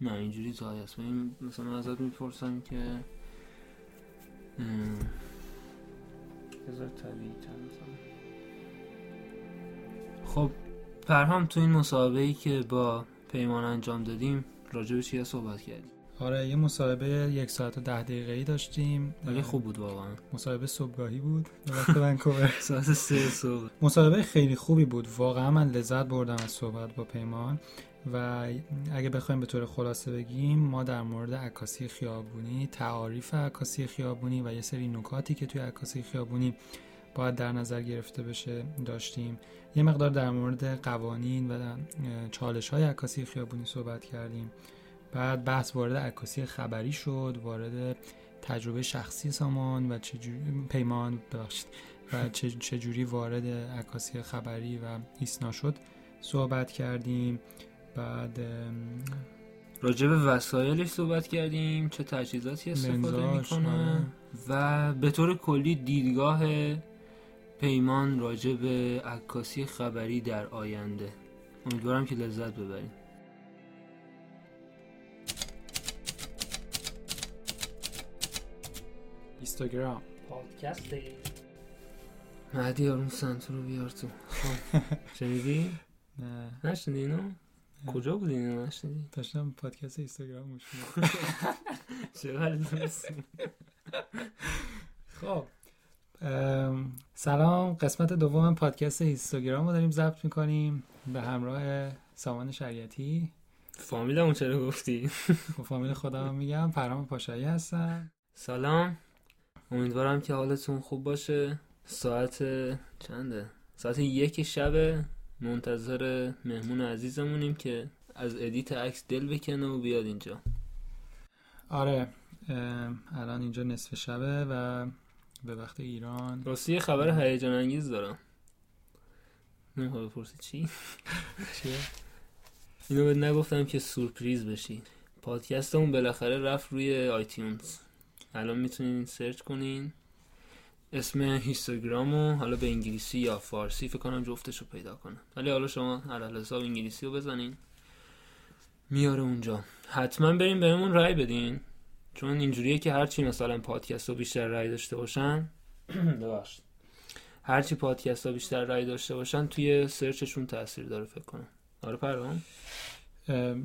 نه اینجوری زای است این مثلا ازت می‌پرسم که بذار طبیعی خب پرهام تو این مسابقه ای که با پیمان انجام دادیم راجع به چیه صحبت کردیم آره یه مصاحبه یک ساعت و ده دقیقه ای داشتیم. ولی خوب بود واقعا. مصاحبه صبحگاهی بود. وقت ونکوور. ساعت سه صبح. مصاحبه خیلی خوبی بود. واقعا من لذت بردم از صحبت با پیمان. و اگه بخوایم به طور خلاصه بگیم ما در مورد عکاسی خیابونی تعاریف عکاسی خیابونی و یه سری نکاتی که توی عکاسی خیابونی باید در نظر گرفته بشه داشتیم. یه مقدار در مورد قوانین و چالش های عکاسی خیابونی صحبت کردیم. بعد بحث وارد عکاسی خبری شد وارد تجربه شخصی سامان و چجوری پیمان ببخشید. و چجوری وارد عکاسی خبری و ایسنا شد. صحبت کردیم. بعد راجع به وسایلش صحبت کردیم. چه تجهیزاتی استفاده می‌کنه. آره. و به طور کلی دیدگاه پیمان راجع به عکاسی خبری در آینده. امیدوارم که لذت ببریم اینستاگرام. پادکستی مهدی آروم سنتو رو بیار تو. خب شنیدی؟ نه. نشنیدی اینو؟ کجا بودی اینو؟ نشنیدی؟ داشتم پادکست اینستاگرام گوش چقدر خب. سلام. قسمت دوم پادکست هیستوگرام رو داریم ضبط می‌کنیم به همراه سامان شریعتی. فامیلمون چرا گفتی؟ خب، فامیل خودم میگم. پرام پاشایی هستم. سلام. امیدوارم که حالتون خوب باشه ساعت چنده؟ ساعت یک شب منتظر مهمون عزیزمونیم که از ادیت عکس دل بکنه و بیاد اینجا آره الان اینجا نصف شبه و به وقت ایران راستی یه خبر هیجان انگیز دارم نمی‌خوای بپرسی چی؟ چیه؟ اینو بهت نگفتم که سورپریز بشی پادکستمون بالاخره رفت روی آیتیونز الان می‌تونین سرچ کنین. اسم هیستوگرامو حالا به انگلیسی یا فارسی فکر کنم جفتش رو پیدا کنم. ولی حالا شما علی‌الحساب انگلیسی رو بزنین. میاره اونجا. حتما بریم بهمون رای بدین. چون اینجوریه که هرچی مثلا پادکست رو بیشتر رای داشته باشن. ببخشید. هرچی پادکست ها بیشتر رای داشته باشن توی سرچشون تاثیر داره فکر کنم. آره پرام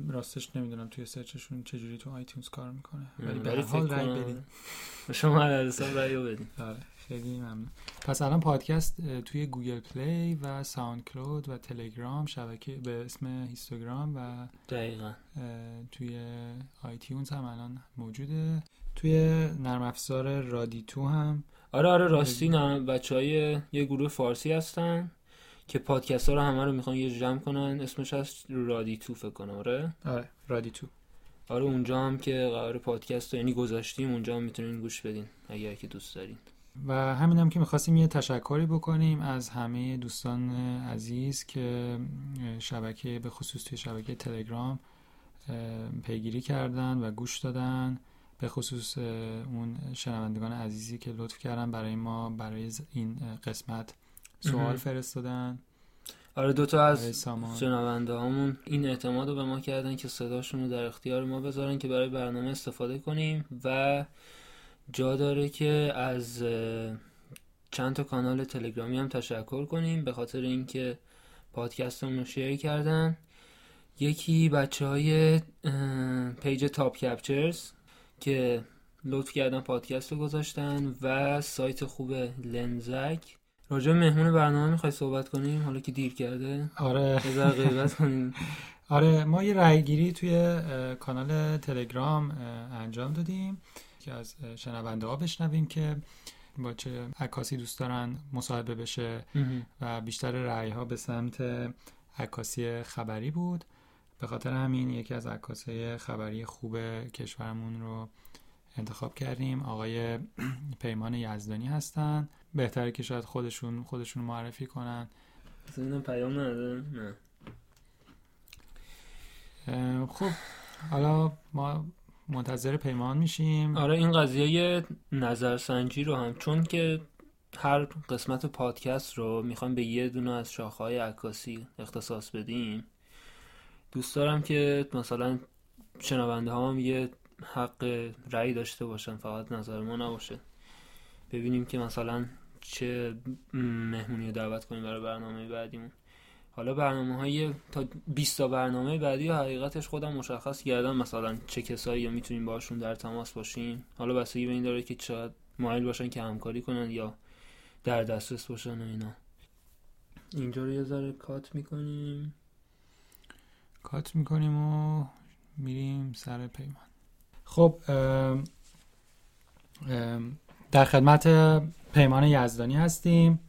راستش نمی‌دونم توی سرچشون چجوری تو آیتیونز کار می‌کنه. ولی به هر حال رای بدین. شما هر حساب رای بدین. آره خیلی ممنون. پس الان پادکست توی گوگل پلی و ساوند کلود و تلگرام شبکه به اسم هیستوگرام و دقیقا. توی آیتیونز هم الان موجوده. توی نرم افزار رادیتو هم. آره آره راستی نه بچه های یه گروه فارسی هستن. که پادکست ها رو همه رو می‌خوان یه جمع کنن اسمش هست رادیتو فکر کنم آره؟ آره رادیتو آره اونجا هم که قرار پادکست رو یعنی گذاشتیم اونجا هم می‌تونین گوش بدین اگر که دوست دارین. و همین هم که می‌خواستیم یه تشکری بکنیم از همه دوستان عزیز که شبکه به خصوص توی شبکه تلگرام پیگیری کردن و گوش دادن. به خصوص اون شنوندگان عزیزی که لطف کردن برای ما برای این قسمت سوال فرستادن. آره دوتا از شنونده هامون این اعتماد رو به ما کردن که صداشون رو در اختیار ما بذارن که برای برنامه استفاده کنیم و جا داره که از چند تا کانال تلگرامی هم تشکر کنیم به خاطر اینکه پادکستمون رو share کردن. یکی بچه های پیج Top Captures که لطف کردن پادکست رو گذاشتن و سایت خوب لنزک. راجع مهمون برنامه می‌خوای صحبت کنیم؟ حالا که دیر کرده. آره. غیبت کنیم. آره ما یه رای گیری توی کانال تلگرام انجام دادیم که از شنونده ها بشنویم که با چه عکاسی دوست دارن مصاحبه بشه و بیشتر رأی ها به سمت عکاسی خبری بود. به خاطر همین یکی از عکاسی خبری خوب کشورمون رو انتخاب کردیم. آقای پیمان یزدانی هستن. بهتره که شاید خودشون خودشون معرفی کنن. پیام نه. خب حالا ما منتظر پیمان میشیم. آره این قضیه نظرسنجی رو هم چون که هر قسمت پادکست رو می‌خوام به یه دونه از شاخهای عکاسی اختصاص بدیم. دوست دارم که مثلا شنونده هم یه حق رأی داشته باشن فقط نظر ما نباشه. ببینیم که مثلا چه مهمونی رو دعوت کنیم برای برنامه بعدیمون. حالا برنامه های تا 20 تا برنامه بعدی و حقیقتش خودم مشخص کردم. مثلا چه کسایی می‌تونیم باشون در تماس باشیم. حالا بستگی به این داره که چقدر مایل باشن که همکاری کنن یا در دسترس باشن و اینا. اینجا رو یه ذره کات می‌کنیم. کات می‌کنیم و میریم سر پیمان. خب در خدمت پیمان یزدانی هستیم.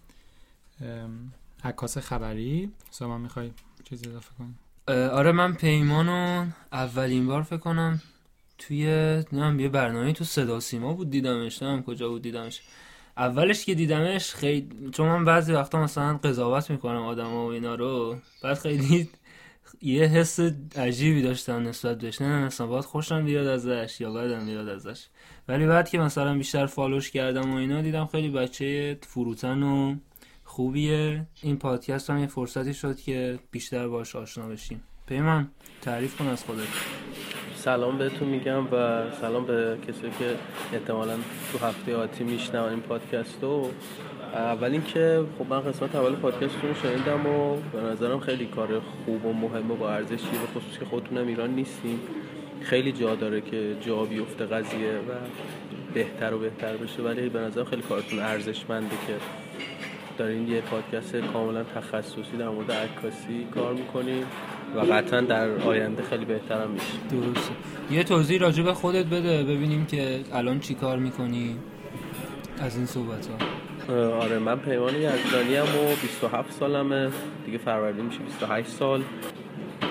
عکاس خبری. سامان می‌خوای چیزی اضافه کنی؟ آره من پیمانو اولین بار فکر کنم توی نمی‌دونم یه برنامه تو صدا سیما بود دیدمش. نمی‌دونم کجا بود دیدمش. اولش که دیدمش خیلی چون من بعضی وقتا مثلا قضاوت می‌کنم آدم و اینا رو بعد خیلی یه حس عجیبی داشتم نسبت بهش. نه مثلا باید خوشم بیاد ازش یا بدم بیاد ازش. ولی بعد که مثلا بیشتر فالوش کردم و اینا دیدم خیلی بچه فروتن و خوبیه. این پادکست هم یه فرصتی شد که بیشتر باش آشنا بشیم. پیمان تعریف کن از خودت. سلام بهتون میگم و سلام به کسی که احتمالا تو هفته آتی میشنون این پادکست رو. اول اینکه خب من قسمت اول پادکستتون رو شنیدم و به نظرم خیلی کار خوب و مهم و با ارزشی به خصوص که خودتونم ایران نیستیم خیلی جا داره که جا بیفته قضیه و بهتر و بهتر بشه ولی به نظر خیلی کارتون ارزشمنده که دارین یه پادکست کاملا تخصصی در مورد عکاسی کار می‌کنین و قطعا در آینده خیلی بهترم میشه. درسته. یه توضیح راجع به خودت بده ببینیم که الان چی کار می‌کنی از این صحبت ها آره من پیمان یزدانی هم و 27 سالمه. دیگه فروردین میشه 28 سال.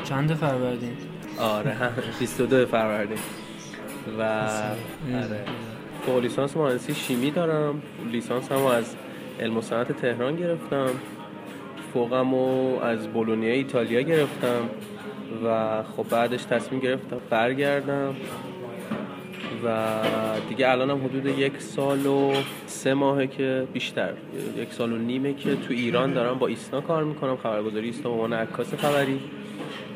چند فروردین؟ آره 22 فروردین. و آره. فوق لیسانس مهندسی شیمی دارم. لیسانس هم از علم و صنعت تهران گرفتم. فوقم و از بولونیا ایتالیا گرفتم. و خب بعدش تصمیم گرفتم برگردم. و دیگه الانم حدود یک سال و سه ماهه که بیشتر یک سال و نیمه که تو ایران دارم با ایسنا کار می‌کنم. خبرگزاری ایسنا به عنوان عکاس خبری.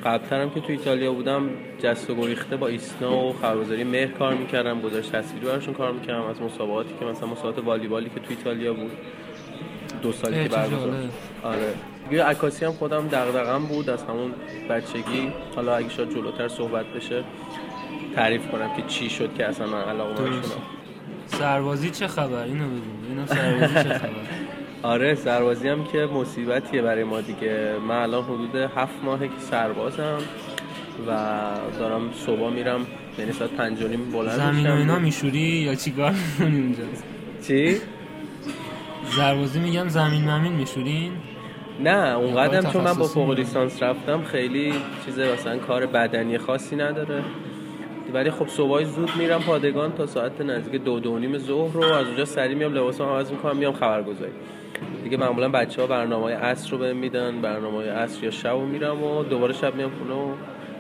قبلترم که تو ایتالیا بودم جست و گریخته با ایسنا و خبرگزاری مهر کار می‌کردم. گذاشت تصویری براشون کار می‌کردم از مسابقاتی که مثلا مسابقات والیبالی که تو ایتالیا بود. دو سالی که برگزار آره. دیگه عکاسی هم خودم دغدغه‌ام بود از همون بچگی. حالا اگه شاید جلوتر صحبت بشه. تعریف کنم که چی شد که اصلا من علاقه شدم. سربازی چه خبر؟ اینو بگو اینو سربازی چه خبر؟ آره سربازی هم که مصیبتیه برای ما دیگه. من الان حدود هفت ماهه که سربازم و دارم صبح میرم یعنی ساعت پنج و نیم بلند زمین اینا میشوری یا چیکار می‌کنی اونجا؟ چی؟ سربازی میگم زمین ممین میشورین؟ نه اونقدرم چون من با فوق لیسانس رفتم خیلی چیز مثلا کار بدنی خاصی نداره. ولی خب صبحای زود میرم پادگان تا ساعت نزدیک دو دو نیم ظهر رو از اونجا سری میام لباسم عوض می‌کنم میام خبرگزاری. دیگه معمولا بچه ها برنامه های عصر رو بهم میدن برنامه های عصر یا شب رو میرم و دوباره شب میام خونه و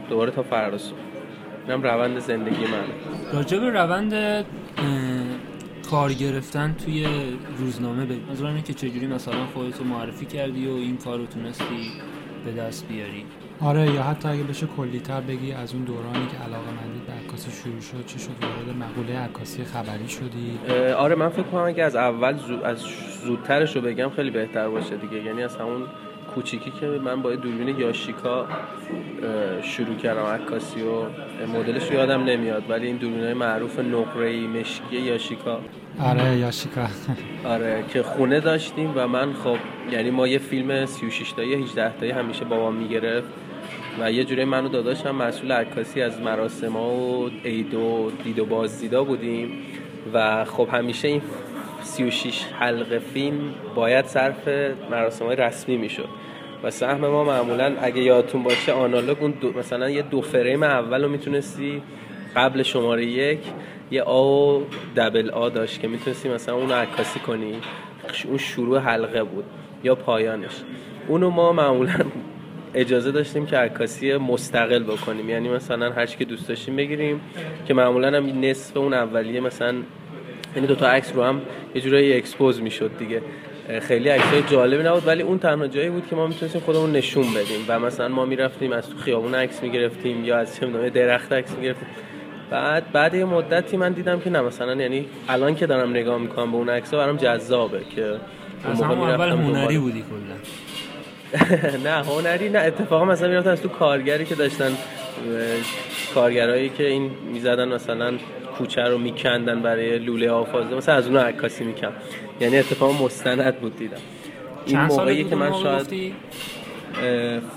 دوباره تا فردا صبح. اینم روند زندگی من راجع روند کار گرفتن توی روزنامه به نظر که چجوری مثلا خودتو معرفی کردی و این کار رو تونستی به دست بیاری؟ آره یا حتی اگه بشه کلیتر بگی از اون دورانی که علاقه مندی به عکاسی شروع شد چی شد؟ وارد مقوله عکاسی خبری شدی؟ آره من فکر کنم که از اول زود از زودترش رو بگم خیلی بهتر باشه دیگه. یعنی از همون کوچیکی که من با دوربین یاشیکا شروع کردم عکاسی و مدلش یادم نمیاد ولی این دوربینای معروف نقره مشکی یاشیکا. آره یاشیکا. آره که خونه داشتیم و من خب یعنی ما یه فیلم 36 تایی 18 تایی همیشه بابام می‌گرفت و یه جوری منو داداشم مسئول عکاسی از مراسم ها و عید و دید و بازدیدا بودیم و خب همیشه این 36 حلقه فیلم باید صرف مراسم های رسمی می‌شد و سهم ما معمولا اگه یادتون باشه آنالوگ اون دو مثلا یه دو فریم اول رو می‌تونستی قبل شماره یک یه آ و دبل آ داشت که می‌تونستی مثلا اون عکاسی کنی. اون شروع حلقه بود یا پایانش. اونو ما معمولا اجازه داشتیم که عکاسی مستقل بکنیم. یعنی مثلا هر که دوست داشتیم بگیریم که معمولا هم نصف اون اولیه مثلا یعنی دو تا عکس رو هم یه جورایی اکسپوز می‌شد دیگه. خیلی عکسای جالبی نبود ولی اون تنها جایی بود که ما می‌تونستیم خودمون نشون بدیم. و مثلا ما می‌رفتیم از تو خیابون عکس می‌گرفتیم یا از چه درخت عکس می‌گرفتیم. بعد بعد یه مدتی من دیدم که نه مثلا یعنی الان که دارم نگاه می‌کنم به اون عکس‌ها برام جذابه که از اول هنری بودی کلا. نه هنری نه اتفاقا مثلا می‌رفتن از تو کارگری که داشتن کارگرایی که این می‌زدن مثلا کوچه رو میکندن برای لوله آفازه مثلا از اون عکاسی میکن یعنی اتفاق مستند بود دیدم. این موقعی که من شاید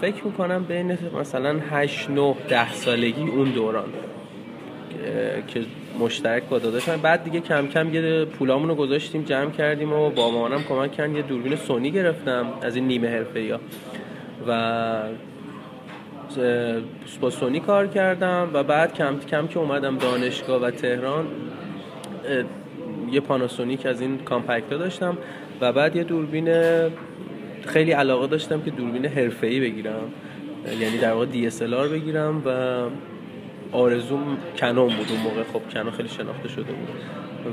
فکر می‌کنم بین مثلا 8 9 10 سالگی اون دوران. که مشترک با داداشم بعد دیگه کم کم یه پولامونو گذاشتیم جمع کردیم و با مامانم کمک کردن. یه دوربین سونی گرفتم از این نیمه حرفه‌ای و با سونی کار کردم و بعد کم کم که اومدم دانشگاه و تهران یه پاناسونیک از این کامپکت داشتم. و بعد یه دوربین خیلی علاقه داشتم که دوربین حرفه‌ای بگیرم. یعنی در واقع DSLR بگیرم و آرزوم کنون بود اون موقع. خب کنون خیلی شناخته شده بود.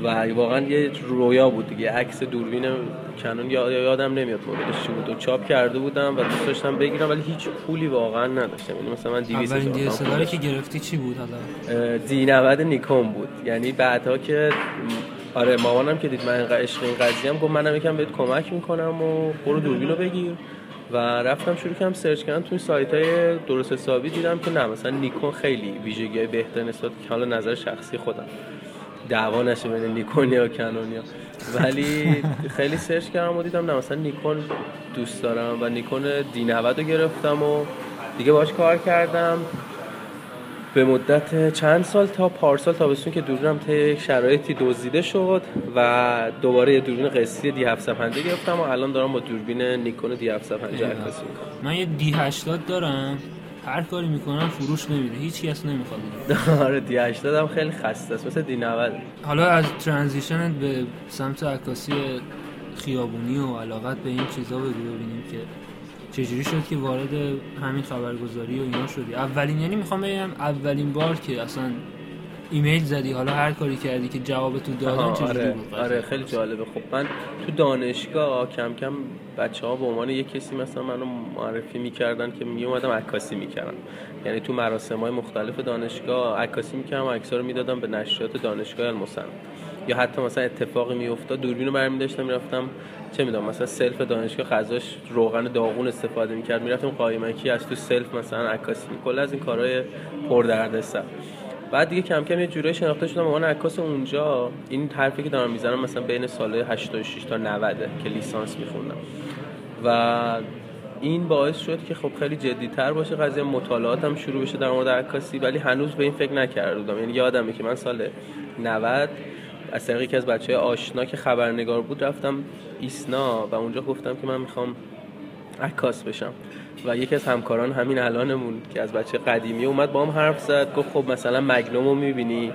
و واقعا یه رویا بود دیگه. عکس دوربین کنون یادم نمیاد مدلش چی بود. و چاپ کرده بودم و دوست داشتم بگیرم ولی هیچ پولی واقعا نداشتم. یعنی مثلا من 200 اولین که گرفتی چی بود حالا؟ دی 90 نیکون بود. یعنی بعدها که آره مامانم که دید من عشق این قضیه گفت منم یکم بهت کمک می‌کنم و برو دوربینو بگیر. و رفتم شروع کردم سرچ کردم توی سایت های درست حسابی دیدم که نه مثلا نیکون خیلی ویژگی بهتر نسبت که حالا نظر شخصی خودم. دعوا نشه بین نیکون یا کنونیا ولی خیلی سرچ کردم و دیدم نه مثلا نیکون دوست دارم و نیکون دی 90 رو گرفتم و دیگه باش کار کردم. به مدت چند سال تا پارسال تابستون که دوربینم طی شرایطی دزدیده شد و دوباره یه دوربین قسطی دی 750 گرفتم و الان دارم با دوربین نیکون دی 750 عکاسی می‌کنم. من یه دی 80 دارم. هر کاری می‌کنم فروش نمیده. هیچ کس نمی‌خواد آره دی 80 هم خیلی خسته است. مثل دی 90 حالا از ترانزیشن به سمت عکاسی خیابونی و علاقت به این چیزا بگو ببینیم که چجوری شد که وارد همین خبرگزاری و اینا شدی؟ اولین یعنی می‌خوام بگم اولین بار که اصلا ایمیل زدی حالا هر کاری کردی که جواب تو دادن چجوری آره، بود آره خیلی جالبه. خب من تو دانشگاه کم کم بچه ها به عنوان یک کسی مثلا منو معرفی می‌کردن که می اومدم عکاسی می‌کردم. یعنی تو مراسم های مختلف دانشگاه عکاسی می‌کردم عکس رو می‌دادم به نشریات دانشگاه المسن یا حتی مثلا اتفاقی میافتاد دوربین رو برمی داشتم می‌رفتم چه می‌دونم مثلا سلف دانشگاه غذاش روغن داغون استفاده می‌کرد می‌رفتم قایمکی از تو سلف مثلا عکاسی کلا از این کارهای پر دردسر بعد دیگه کم کم یه جورایی شناخته شدم عنوان عکاس اونجا. این حرفی که دارم می‌زنم مثلا بین سال 86 تا 90 که لیسانس میخوندم. و این باعث شد که خب خیلی جدیتر باشه قضیه مطالعاتم شروع بشه در مورد عکاسی ولی هنوز به این فکر نکرده بودم یعنی یادمه که من سال 90 از طریق یکی از بچه آشنا که خبرنگار بود رفتم ایسنا و اونجا گفتم که من می‌خوام عکاس بشم. و یکی از همکاران همین الانمون که از بچه قدیمی اومد با هم حرف زد گفت خب مثلا مگنومو می‌بینی؟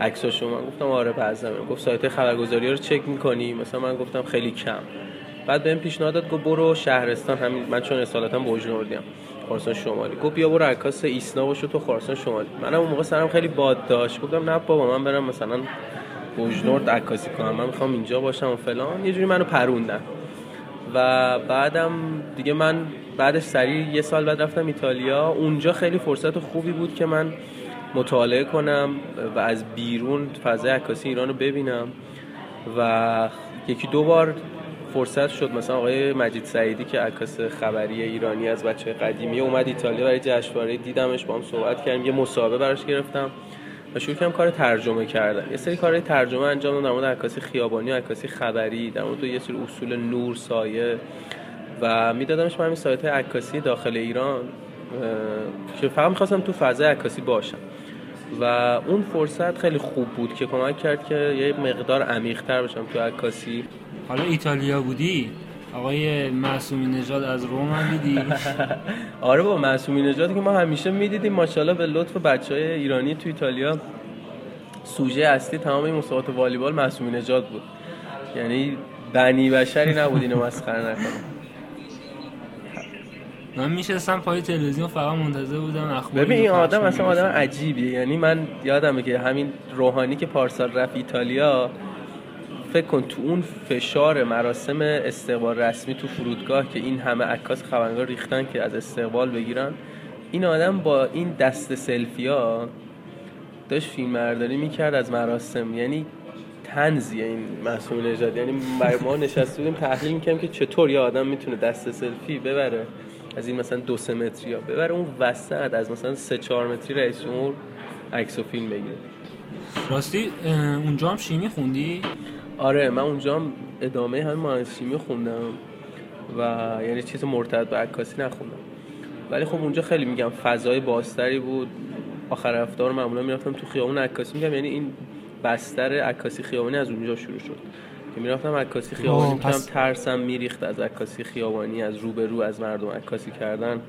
عکساشو من گفتم آره بعضی گفت سایت خبرگزاری رو چک می‌کنی؟ مثلا من گفتم خیلی کم. بعد بهم پیشنهاد داد گفت برو شهرستان همین من چون اصالتا بوجنوردیم خراسان شمالی. گفت بیا برو عکاس ایسنا باشو تو خراسان شمالی. منم اون موقع سرم خیلی باد داشت. گفتم نه بابا من برم مثلا بوجنورد عکاسی کنم. من می‌خوام اینجا باشم و فلان. یه جوری منو پروندن. و بعدم دیگه من بعدش سریع یه سال بعد رفتم ایتالیا. اونجا خیلی فرصت خوبی بود که من مطالعه کنم و از بیرون فضای عکاسی ایران رو ببینم. و یکی دو بار فرصت شد. مثلا آقای مجید سعیدی که عکاس خبری ایرانی از بچه قدیمی اومد ایتالیا برای جشنواره. دیدمش با هم صحبت کردیم. یه مسابقه براش گرفتم. و شروع کردم کار ترجمه کردن. یه سری کارهای ترجمه انجام دادم در مورد عکاسی خیابانی و عکاسی خبری در مورد یه سری اصول نور سایه. و میدادمش من همین سایت عکاسی داخل ایران که فقط می‌خواستم تو فضای عکاسی باشم. و اون فرصت خیلی خوب بود که کمک کرد که یه مقدار عمیق‌تر بشم تو عکاسی. حالا ایتالیا بودی؟ آقای معصومی نژاد از روم هم دیدی آره با معصومی نژاد که ما همیشه می‌دیدیم. ماشاءالله به لطف بچه های ایرانی تو ایتالیا سوژه اصلی تمام این مسابقات والیبال معصومی نژاد بود. یعنی بنی بشری نبود اینو مسخره نکنم. من میشستم پای تلویزیون فقط منتظر بودم اخبار ببین این آدم اصلا آدم عجیبیه. یعنی من یادمه که همین روحانی که پارسال رفت ایتالیا فکر کن تو اون فشار مراسم استقبال رسمی تو فرودگاه که این همه عکاس خبرنگار ریختن که از استقبال بگیرن این آدم با این دست سلفی ها داشت فیلم برداری می‌کرد از مراسم. یعنی تنزیه این محسوم نژاد. یعنی ما نشسته بودیم تحلیل می‌کنیم که چطور یه آدم می‌تونه دست سلفی ببره. از این مثلا دو سه متری ها ببره اون وسط از مثلا سه چهار متری رئیس جمهور عکس و فیلم بگیره. راستی اونجا هم شیمی خوندی؟ آره من اونجا هم ادامه همین مهندسی شیمی خوندم و یعنی چیز مرتبط به عکاسی نخوندم. ولی خب اونجا خیلی میگم فضای بازتری بود. آخر رفتار معمولا می‌رفتم تو خیابون عکاسی. میگم یعنی این بستر عکاسی خیابانی از اونجا شروع شد. که می‌رفتم عکاسی خیابانی پس... ترسم میریخت از عکاسی خیابانی از رو به رو از مردم عکاسی کردن.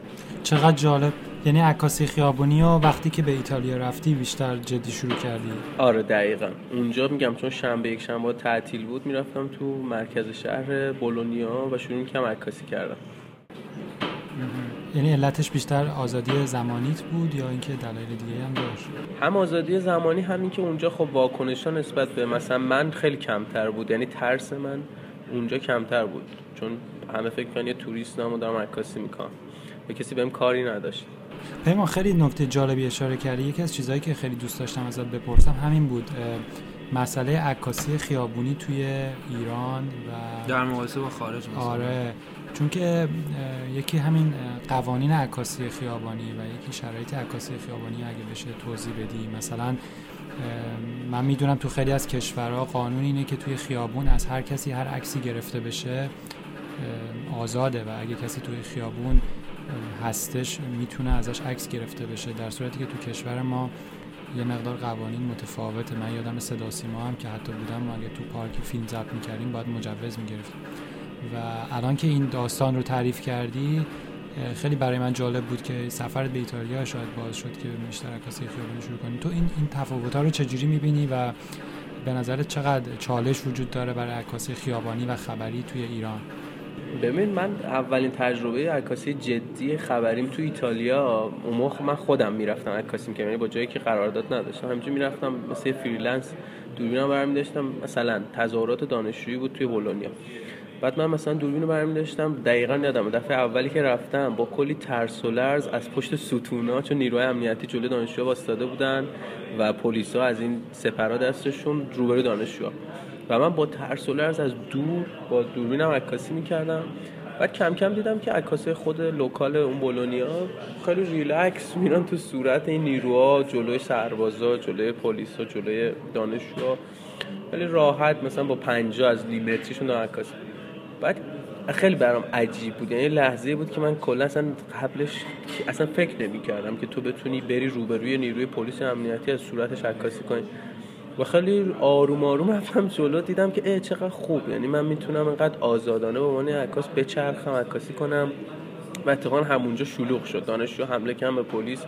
چقدر جالب. یعنی عکاسی خیابانی و وقتی که به ایتالیا رفتی بیشتر جدی شروع کردی؟ آره دقیقا. اونجا میگم چون شنبه یک شنبه تعطیل بود می‌رفتم تو مرکز شهر بولونیا و شروع کم عکاسی کردم یعنی علتش بیشتر آزادی زمانیت بود یا اینکه دلایل دیگه هم داشت؟ هم آزادی زمانی همین که اونجا خب واکنشا نسبت به مثلا من خیلی کمتر بود. یعنی ترس من اونجا کمتر بود. چون همه فکر کنن یه توریست نامو دارم عکاسی می‌کنم. به کسی بهم کاری نداشت. پیمان خیلی نکته جالبی اشاره کردی. یکی از چیزهایی که خیلی دوست داشتم ازت بپرسم همین بود مسئله عکاسی خیابونی توی ایران و در مقایسه با خارج مثلا. آره. چون که یکی همین قوانین عکاسی خیابانی و یکی شرایط عکاسی خیابانی اگه بشه توضیح بدی. مثلا من می‌دونم تو خیلی از کشورها قانون اینه که توی خیابون از هر کسی هر عکسی گرفته بشه آزاده و اگه کسی توی خیابون هستش می‌تونه ازش عکس گرفته بشه. در صورتی که تو کشور ما یه مقدار قوانین متفاوته. من یادم صدا سیما هم که حتی بودم اگه تو پارک فیلم ضبط می‌کردیم باید مجوز می‌گرفتیم. و الان که این داستان رو تعریف کردی خیلی برای من جالب بود که سفر به ایتالیا شاید باعث شد که بیشتر عکاسی خیابانی شروع کنی. تو این این تفاوت‌ها رو چجوری می‌بینی و به نظرت چقدر چالش وجود داره برای عکاسی خیابانی و خبری توی ایران؟ ببین من اولین تجربه عکاسی جدی خبریم تو ایتالیا اون موقع من خودم می‌رفتم عکاسی می‌کردم یعنی با جایی که قرارداد نداشتم. همینجوری می‌رفتم مثل freelance دوربینم برمی داشتم مثلا تظاهرات دانشجویی بود توی بولونیا. بعد من مثلا دوربین رو برمی داشتم دقیقا یادم دفعه اولی که رفتم با کلی ترس و لرز از پشت ستونا چون نیروی امنیتی جلوی دانشجو وایستاده بودن و پلیسا از این سپرا دستشون روبرو دانشجو و من با ترس و لرز از دور با دوربینم عکاسی می‌کردم. بعد کم کم دیدم که عکاسای خود local اون بولونیا خیلی ریلکس میرن تو صورت این نیروها جلوی سربازا جلوی پلیسا جلوی دانشجوها. خیلی راحت مثلا با پنجا از لیمتریشون دارن عکاسی بعد خیلی برام عجیب بود. یعنی لحظه بود که من کلا اصلا قبلش اصلا فکر نمی کردم که تو بتونی بری روبروی نیروی پلیس امنیتی از صورتش عکاسی کنی. و خیلی آروم آروم رفتم جلو دیدم که ای چقدر خوب. یعنی من می‌تونم اینقدر آزادانه به عنوان عکاس بچرخم عکاسی کنم. و اتفاقا همونجا شلوغ شد. دانشجو حمله کردن به پلیس.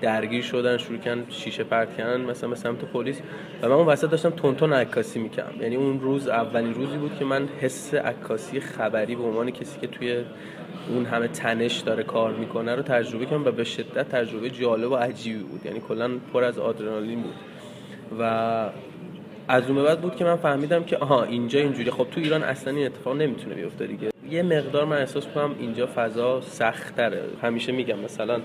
درگیر شدن شروع کردن شیشه پرت کردن مثلا به سمت پلیس. و من اون وسط داشتم تونتون عکاسی می‌کردم. یعنی اون روز اولین روزی بود که من حس عکاسی خبری به عنوان کسی که توی اون همه تنش داره کار می‌کنه رو تجربه کردم و به شدت تجربه جالب و عجیبی بود. یعنی کلا پر از آدرنالین بود. و از اون بعد بود که من فهمیدم که آها اینجا اینجوری. خب تو ایران اصلا این اتفاق نمی‌تونه بیفته دیگه. یه مقدار من احساس کنم اینجا فضا سختره همیشه میگم مثلا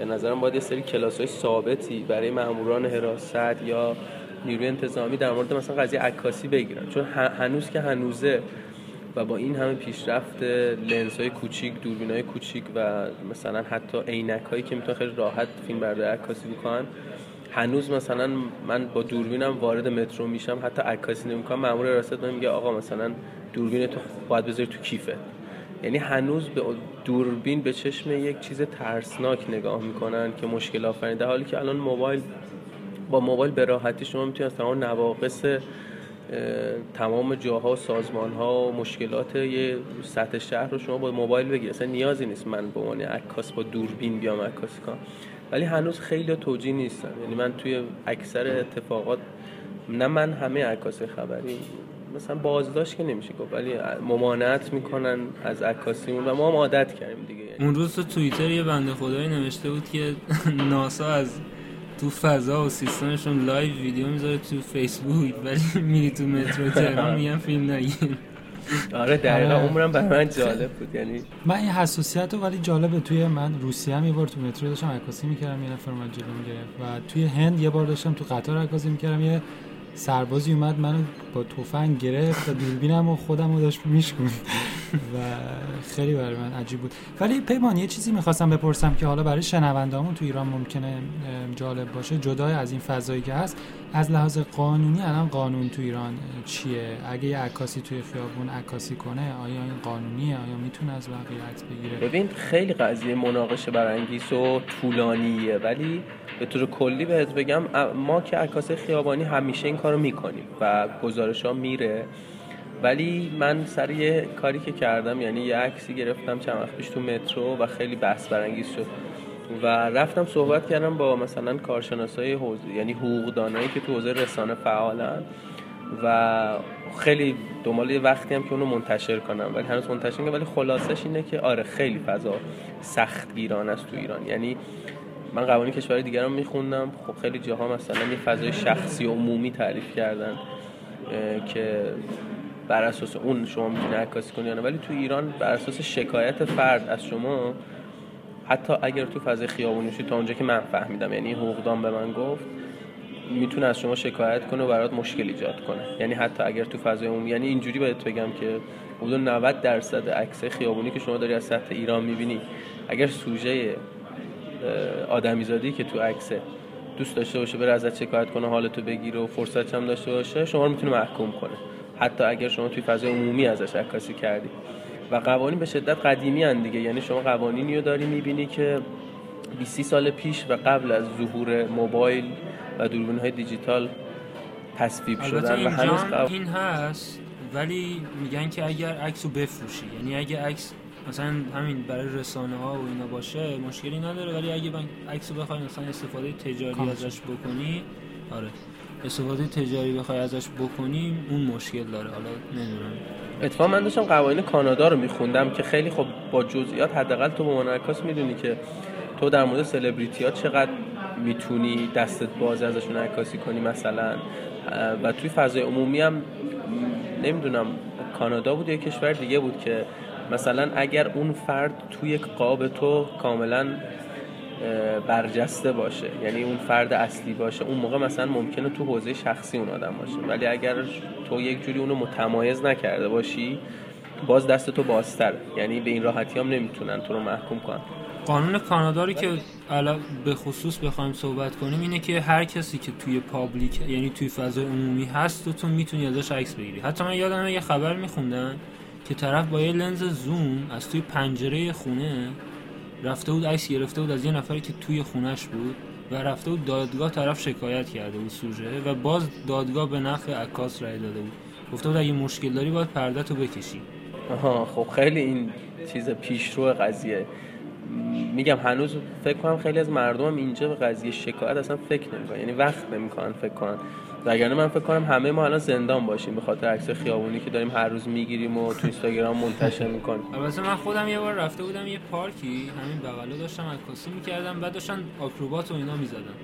به نظرم باید یه سری کلاس های ثابتی برای ماموران حراست یا نیروی انتظامی در مورد مثلا قضیه عکاسی بگیرن. چون هنوز که هنوزه و با این همه پیشرفت لنز های کوچیک دوربین های کوچیک و مثلا حتی عینک هایی که می‌تونن خیلی راحت فیلم برداری عکاسی بکنن هنوز مثلا من با دوربینم وارد مترو میشم حتی عکاسی نمی‌کنم. مامور راست میگه آقا مثلا دوربین تو باید بذاری تو کیفه. یعنی هنوز به دوربین به چشم یک چیز ترسناک نگاه می‌کنن که مشکل آفرین در حالی که الان موبایل با موبایل به راحتی شما می‌تونید از تمام نواقص تمام جاها و سازمان ها و مشکلات یه سطح شهر رو شما با موبایل بگیرید اصلا نیازی نیست من به عنوان عکاس با دوربین بیام عکاسی کنم ولی هنوز خیلی توجیه نیستن یعنی من توی اکثر اتفاقات نه من همه عکاس خبری مثلا بازداشت که نمیشه گفت ولی ممانعت می‌کنن از عکاسیمون و ما هم عادت کردیم دیگه اون روز تو توییتر یه بنده خدایی نوشته بود که ناسا از تو فضا و سیستمشون live video می‌ذاره تو فیسبوک ولی میری تو مترو تهران میگن فیلم نگیر آره دقیقا آره. عمرم برای من جالب بود یعنی من این حساسیت رو ولی جالبه توی من روسیه هم یه بار تو مترو داشتم عکاسی می‌کردم یه نفر من جلو می‌گرفت و توی هند یه بار داشتم تو قطار عکاسی می‌کردم یه سربازی اومد منو با تفنگ گرفت و دوربینم و خودم رو داشت میشکن و خیلی برای من عجیب بود. ولی پیمان یه چیزی می‌خواستم بپرسم که حالا برای شنوندهامون تو ایران ممکنه جالب باشه. جدای از این فضایی که هست از لحاظ قانونی الان قانون تو ایران چیه؟ اگه یه عکاسی توی خیابون عکاسی کنه آیا این قانونیه؟ آیا می‌تونه از بقیه عکس بگیره؟ ببین خیلی قضیه مناقشه برانگیز و طولانیه. ولی به طور کلی بهت بگم ما که عکاس خیابانی همیشه این کارو می‌کنیم و گزارش ها میره. ولی من سر یه کاری که کردم یعنی یه عکسی گرفتم چند وقت پیش تو مترو و خیلی بحث برانگیز شد و رفتم صحبت کردم با مثلا کارشناسای حوزه یعنی حقوقدانایی که تو حوزه رسانه فعالن و خیلی دنبال یه وقتی هم که اونو منتشر کنم. ولی هنوز منتشر ولی خلاصش اینه که آره خیلی فضا سخت گیران است تو ایران. یعنی من قوانین کشور دیگر رو میخوندم. خب خیلی جاها مثلا یه فضای شخصی و عمومی تعریف کردن که بر اساس اون شما می‌تونی عکاسی کنی ولی تو ایران بر اساس شکایت فرد از شما حتی اگر تو فضای خیابونی تا اونجا که من فهمیدم یعنی حقوقدان به من گفت می‌تونه از شما شکایت کنه و برات مشکل ایجاد کنه. یعنی حتی اگر تو فضای عمومی یعنی اینجوری باید بگم که حدود 90 درصد عکس خیابونی که شما داری از سطح ایران می‌بینی اگر سوژه آدمیزادی که تو عکسه دوست داشته باشه بره ازت شکایت کنه حالتو بگیره و فرصت هم داشته باشه شما رو می‌تونه محکوم کنه. حتی اگر شما توی فضای عمومی ازش عکاسی کردی. و قوانین به شدت قدیمی هن دیگه. یعنی شما قوانینی رو داری می‌بینی که 20 سال پیش و قبل از ظهور موبایل و دوربین های دیجیتال تصویب شدن. و هنوز این هست ولی میگن که اگر عکس رو بفروشی. یعنی اگه عکس مثلا همین برای رسانه ها و اینا باشه مشکلی نداره. ولی اگه عکس رو بخوای مثلا استفاده تجاری ازش بکنی آره. استفاده تجاری بخوای ازش بکنیم اون مشکل داره. حالا نمی‌دونم. اتفاقا من داشتم قوانین کانادا رو میخوندم که خیلی خب با جزئیات حداقل تو به عنوان می‌دونی که تو در مورد سلبریتی ها چقدر می‌تونی دستت باز ازشون عکاسی کنی مثلا. و توی فضای عمومی هم نمی‌دونم کانادا بود یا کشور دیگه بود که مثلا اگر اون فرد توی قاب تو کاملا برجسته باشه یعنی اون فرد اصلی باشه اون موقع مثلا ممکنه تو حوزه شخصی اون آدم باشه. ولی اگر تو یک جوری اونو متمایز نکرده باشی باز دست تو بازتر یعنی به این راحتی هم نمی‌تونن تو رو محکوم کنن. قانون کانادا رو که به خصوص بخوایم صحبت کنیم اینه که هر کسی که توی پابلیک یعنی توی فضای عمومی هست تو می‌تونی ازش عکس بگیری. حتی من یادم یه خبر میخوندن. که طرف با یه لنز زوم از توی پنجره خونه رفته بود عکس گرفته بود از یه نفری که توی خونش بود و رفته بود دادگاه طرف شکایت کرده بود سوژه و باز دادگاه به نفع عکاس رای داده بود. گفته بود اگه مشکل داری باید پرده تو بکشی. آها خب خیلی این چیز پیشرو قضیه. میگم هنوز فکر کنم خیلی از مردم اینجا به قضیه شکایت اصلا فکر نمی‌کنن. یعنی وقت نمی‌کنن فکر کنن. وگرنه من فکر کنم همه ما الان زندان باشیم به خاطر عکس خیابونی که داریم هر روز می‌گیریم و تو اینستاگرام منتشر می‌کنیم. البته من خودم یه بار رفته بودم یه پارکی همین بغلا داشتم عکاسی می‌کردم بعد داشتن آکروبات و اینا می‌زدن.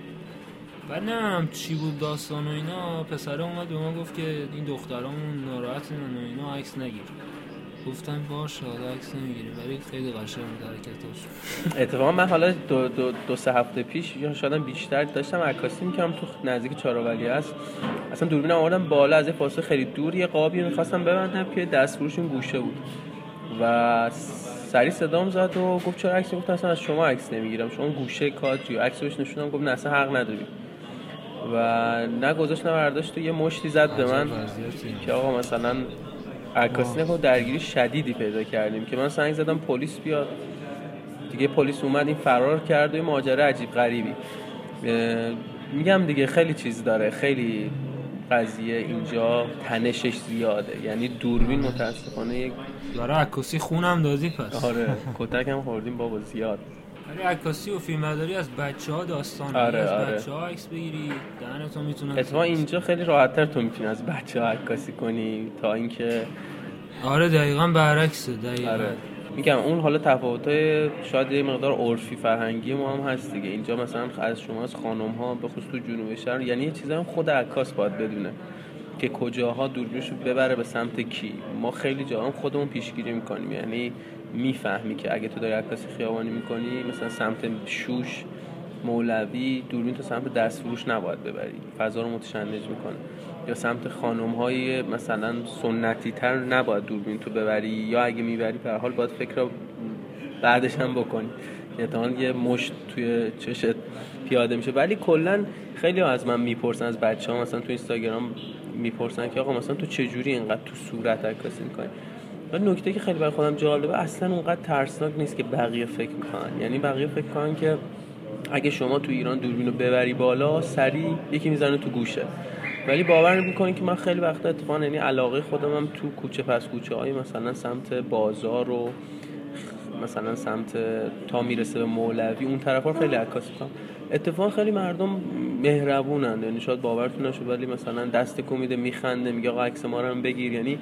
بعد نمی‌دونم چی بود داستان و اینا پسره اومد به ما گفت که این دخترامون ناراحتن و اینا عکس نگیر. گفتم باشه حالا عکس نمی‌گیریم. ولی خیلی قشنگ بود حرکتاش اتفاقا من حالا دو, دو, دو سه هفته پیش یا شاید بیشتر داشتم عکاسی می‌کردم تو نزدیک چارولی هست. اصلا دوربین آوردم بالا از فاصله خیلی دور یه قابی می‌خواستم ببندم که دستفروشون گوشه بود. و سری صدام زد و گفت چرا عکس گفتم اصلا از شما عکس نمی‌گیرم. شما گوشه کادری عکس بهش نشونم گفت نه اصلا حق نداری. و نه گذاشت نه برداشت یه مشتی زد به من که آقا مثلا عکاسی نکن درگیری شدیدی پیدا کردیم که من سنگ زدم پلیس بیاد. دیگه پلیس اومد این فرار کرد و ماجرا عجیب غریبی. میگم دیگه خیلی چیز داره. خیلی قضیه اینجا تنشش زیاده. یعنی دوربین متاسفانه یک داره عکاسی خونم دازی پس. آره کتک هم خوردیم بابا زیاد. ولی عکاسی و فیلمبرداری از بچه ها داستان آره، از آره. بچه ها عکس بگیری دهنتون می‌تونن اتفاقا اینجا خیلی راحتتر تو می‌تونی از بچه ها عکاسی کنی تا اینکه آره دقیقا برعکسه دقیقا. آره. میگم اون حالا تفاوت شاید یه مقدار عرفی فرهنگی ما هم هست دیگه. اینجا مثلا از شما از خانم ها به خصوص تو جنوب شهر یعنی یه چیزا هم خود عکاس باید بدونه که کجاها دوربینش ببره به سمت کی. ما خیلی جا هم خودمون پیشگیری می‌کنیم. یعنی می‌فهمی که اگه تو داری عکاسی خیابانی می‌کنی مثلا سمت شوش مولوی دوربین تو سمت دستفروش نباید ببری. فضا رو متشنج می‌کنه. یا سمت خانم های مثلا سنتی تر نباید دوربین تو ببری. یا اگه می‌بری به حال باید فکر بعدش هم بکنی. احتمال یه مشت توی چشت پیاده میشه. ولی کلا خیلی از من می‌پرسن از بچه ها مثلا تو اینستاگرام می‌پرسن که آقا مثلا تو چجوری اینقدر تو صورت عکاسی می‌کنی؟ و نکته که خیلی برای خودم جالبه اصلا اونقدر ترسناک نیست که بقیه فکر می‌کنن. یعنی بقیه فکر می‌کنن که اگه شما تو ایران دوربینو ببری بالا سری یکی می‌زنه تو گوشه. ولی باور می‌کنی که من خیلی وقتا اتفاقا یعنی علاقه خودم هم تو کوچه پس کوچه های مثلا سمت بازار و مثلا سمت تا می‌رسه به مولوی اون طرف ها خیلی عکاسی کنم اتفاق خیلی مردم مهربونن. یعنی شاید باورتون نشه ولی مثلا دست کمیده میخنده میگه آقا عکس ما رو هم بگیر. یعنی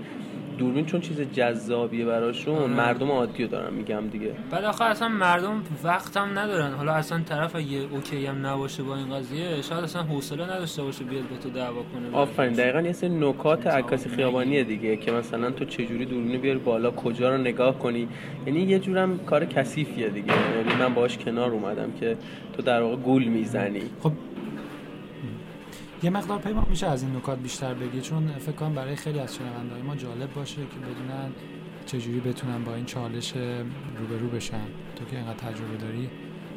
دوربین چون چیز جذابیه براشون آره. مردم عادی دارن میگم دیگه. بعد آخه اصلا مردم وقت هم ندارن. حالا اصلا طرف اگه اوکی هم نباشه با این قضیه شاید اصلا حوصله نداشته باشه بیاد با تو دعوا کنه. آفرین. دقیقا یه سری نکات عکاسی خیابانیه دیگه که مثلا تو چجوری دوربین بیاری بالا کجا رو نگاه کنی؟ یعنی یه جورم کار کثیفیه دیگه. یعنی من باش کنار اومدم که تو در واقع گول می‌زنی. خب یه مقدار پیمان میشه از این نکات بیشتر بگی چون فکر کنم برای خیلی از شنوندهای ما جالب باشه که بدونن چجوری بتونن با این چالش روبرو بشن. تو که اینقدر تجربه داری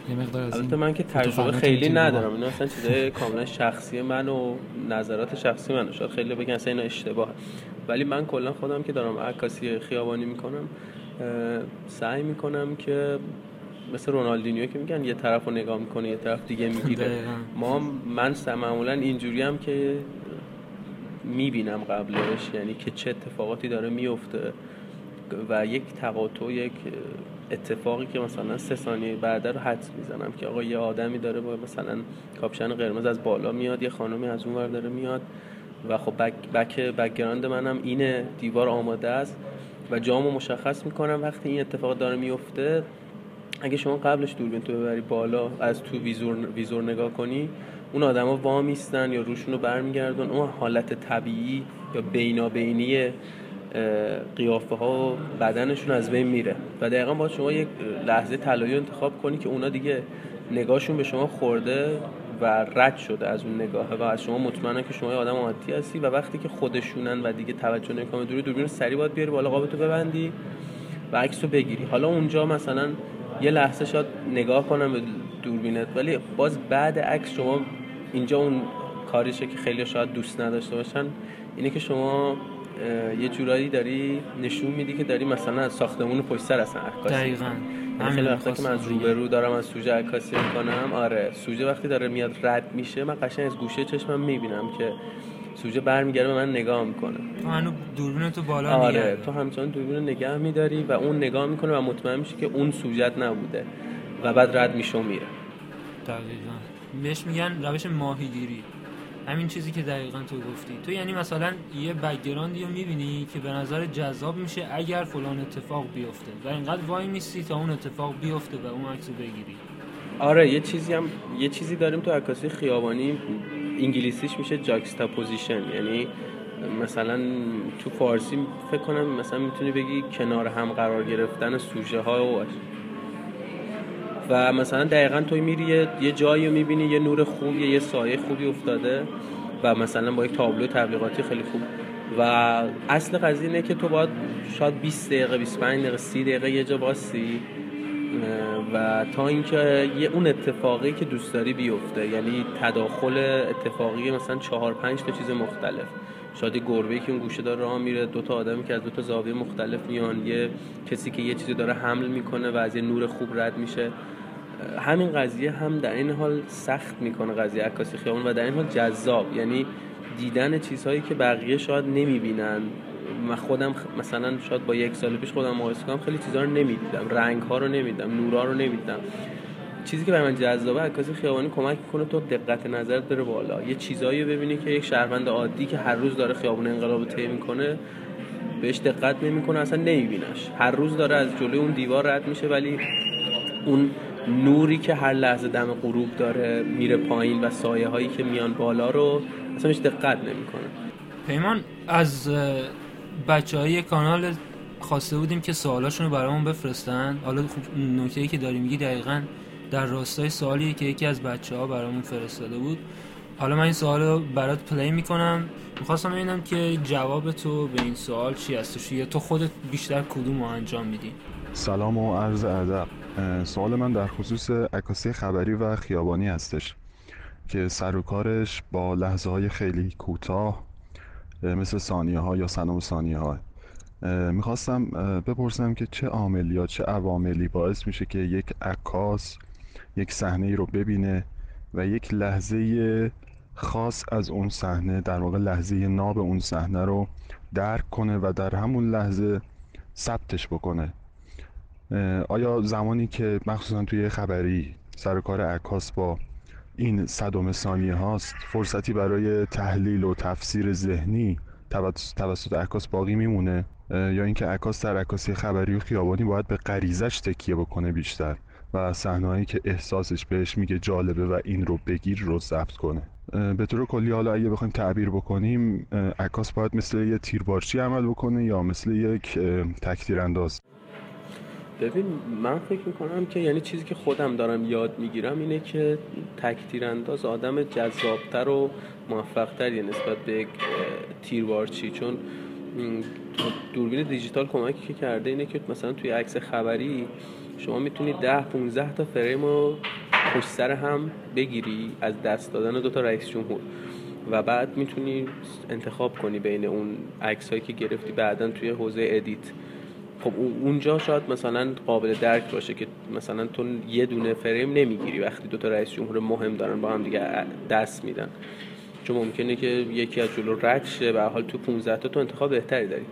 یه مقدار از این من که تجربه خیلی ندارم. اینا اصلا چیزای کاملا شخصی من و نظرات شخصی من شاید خیلی بگن اصلا اینا اشتباه ولی من کلا خودم که دارم عکاسی خیابانی می‌کنم سعی می‌کنم که مثل رونالدینیو که میگن یه طرف رو نگاه می‌کنه یه طرف دیگه می‌گیره. ما من معمولا اینجوری هم که می‌بینم قبلش یعنی که چه اتفاقاتی داره میفته و یک تقاطع یک اتفاقی که مثلا سه ثانیه بعد رو حدس می‌زنم که آقا یه آدمی داره با مثلا کاپشن قرمز از بالا میاد یه خانمی از اون ور داره میاد و خب back back background منم اینه دیوار آماده است و جامو مشخص می‌کنم وقتی این اتفاق داره میفته اگه شما قبلش دوربین تو ببری بالا از تو ویزور, ویزور نگاه کنی اون آدما وا میستن یا روشون رو برمیگردن. اون حالت طبیعی یا بینابینی قیافه ها و بدنشون از بین میره. و دقیقا باید شما یک لحظه طلایی انتخاب کنی که اونا دیگه نگاهشون به شما خورده و رد شده از اون نگاهه. و از شما مطمئنن که شما یه آدم عادی هستی و وقتی که خودشونن و دیگه توجه نکنه دوری دوربین رو سری باید بیاری بالا قابتو ببندی و عکس رو بگیری. حالا اونجا مثلا یه لحظه شاید نگاه کنم به دوربینت ولی باز بعد عکس شما اینجا اون کاریشه که خیلی شاید دوست نداشته باشن اینه که شما یه جورایی داری نشون میدی که داری مثلا از ساختمون پشت سر اصلا عکاسی. دقیقاً. یعنی خیلی وقتا که من از روبرو دارم از سوژه عکاسی می‌کنم. آره سوژه وقتی داره میاد رد میشه من قشنگ از گوشه چشمم می‌بینم که سوژه برمیگرده به من نگاه می‌کنه. تو هنو دوربین تو بالا آره تو همچنان دوربین نگاه میداری و اون نگاه می‌کنه و مطمئن میشه که اون سوژت نبوده و بعد رد میشه و میره. دقیقا. بهش میگن روش ماهیگیری. همین چیزی که دقیقا تو گفتی. تو یعنی مثلا یه background ی رو می‌بینی که به نظر جذاب میشه اگر فلان اتفاق بیفته و اینقدر وای میستی تا اون اتفاق بیفته و اون عکس بگیری. آره یه چیزی هم یه چیزی داریم تو عکاسی خیابانی انگلیسیش میشه juxtaposition یعنی مثلا تو فارسی فکر کنم مثلا می‌تونی بگی کنار هم قرار گرفتن سوژه ها و و مثلا دقیقا توی میری یه, جایی رو می‌بینی یه نور خوبی یه سایه خوبی افتاده و مثلا با یک تابلو تبلیغاتی خیلی خوب. و اصل قضیه اینه که تو باید شاید 20 دقیقه 25 دقیقه 30 دقیقه یه جا باسی و تا اینکه یه اون اتفاقی که دوست داری بیفته یعنی تداخل اتفاقی مثلا چهار پنج تا چیز مختلف. شاید گربه که اون گوشه داره راه میره دو تا آدمی که از دو تا زاویه مختلف میان یه کسی که یه چیزی داره حمل می‌کنه و از یه نور خوب رد میشه. همین قضیه هم در این حال سخت می‌کنه قضیه عکاسی خیابون و در این حال جذاب. یعنی دیدن چیزهایی که بقیه شاید نمی‌بینن. من خودم مثلا شاید با یک سال پیش خودم مقایسه کنم خیلی چیزا رو نمی‌دیدم. رنگ ها رو نمی‌دیدم نورا رو نمی‌دیدم. چیزی که برای من جذابه عکاسی خیابانی کمک کنه تو دقت نظرت بره بالا. یه چیزایی ببینی که یک شهروند عادی که هر روز داره خیابون انقلاب طی می‌کنه بهش دقت نمی‌کنه اصلا نمیبینش. هر روز داره از جلوی اون دیوار رد میشه ولی اون نوری که هر لحظه دم غروب داره میره پایین و سایه هایی که میان بالا رو اصلا بهش دقت نمی‌کنه. پیمان از بچه های کانال خواسته بودیم که سوالاشون رو برامون بفرستن. حالا خوب نکته که داری میگی دقیقا در راستای سوالی که یکی از بچه ها برامون فرستاده بود. حالا من این سوال رو برات پلی می‌کنم. می‌خواستم ببینم که جواب تو به این سوال چی هستش یا تو خودت بیشتر کدوم رو انجام میدی؟ سلام و عرض ادب. سوال من در خصوص عکاسی خبری و خیابانی هستش که سر و کارش با لحظه های خیلی کوتاه مثل ثانیه ها یا سنم ثانیه ها می‌خواستم بپرسم که چه عامل یا چه عواملی باعث میشه که یک عکاس یک صحنه ای رو ببینه و یک لحظه خاص از اون صحنه در واقع لحظه ناب اون صحنه رو درک کنه و در همون لحظه ثبتش بکنه. آیا زمانی که مخصوصا توی خبری سر کار عکاس با این صدم ثانیه هاست. فرصتی برای تحلیل و تفسیر ذهنی توسط عکاس باقی میمونه. یا اینکه عکاس در عکاسی خبری و خیابانی باید به غریزش تکیه بکنه بیشتر و صحنه‌ای که احساسش بهش میگه جالبه و این رو بگیر رو ضبط کنه. به طور کلی حالا اگه بخوایم تعبیر بکنیم عکاس باید مثل یه تیربارچی عمل بکنه یا مثل یک تکتیر انداز ببین من فکر می‌کنم که یعنی چیزی که خودم دارم یاد می‌گیرم اینه که تکتیر انداز آدم جذابتر و موفقتری نسبت به یک تیربارچی. چون دوربین دیجیتال کمکی که کرده اینه که مثلا توی عکس خبری شما می‌تونی ده 15 تا فریم رو پشت سر هم بگیری از دست دادن دو تا رئیس جمهور. و بعد می‌تونی انتخاب کنی بین اون عکس هایی که گرفتی بعدا توی حوزه edit. خب اونجا شاید مثلا قابل درک باشه که مثلا تو یه دونه فریم نمی‌گیری وقتی دو تا رئیس جمهور مهم دارن با هم دیگه دست میدن. چون ممکنه که یکی از جلو رد شه به حال تو 15 تا تو انتخاب بهتری داری.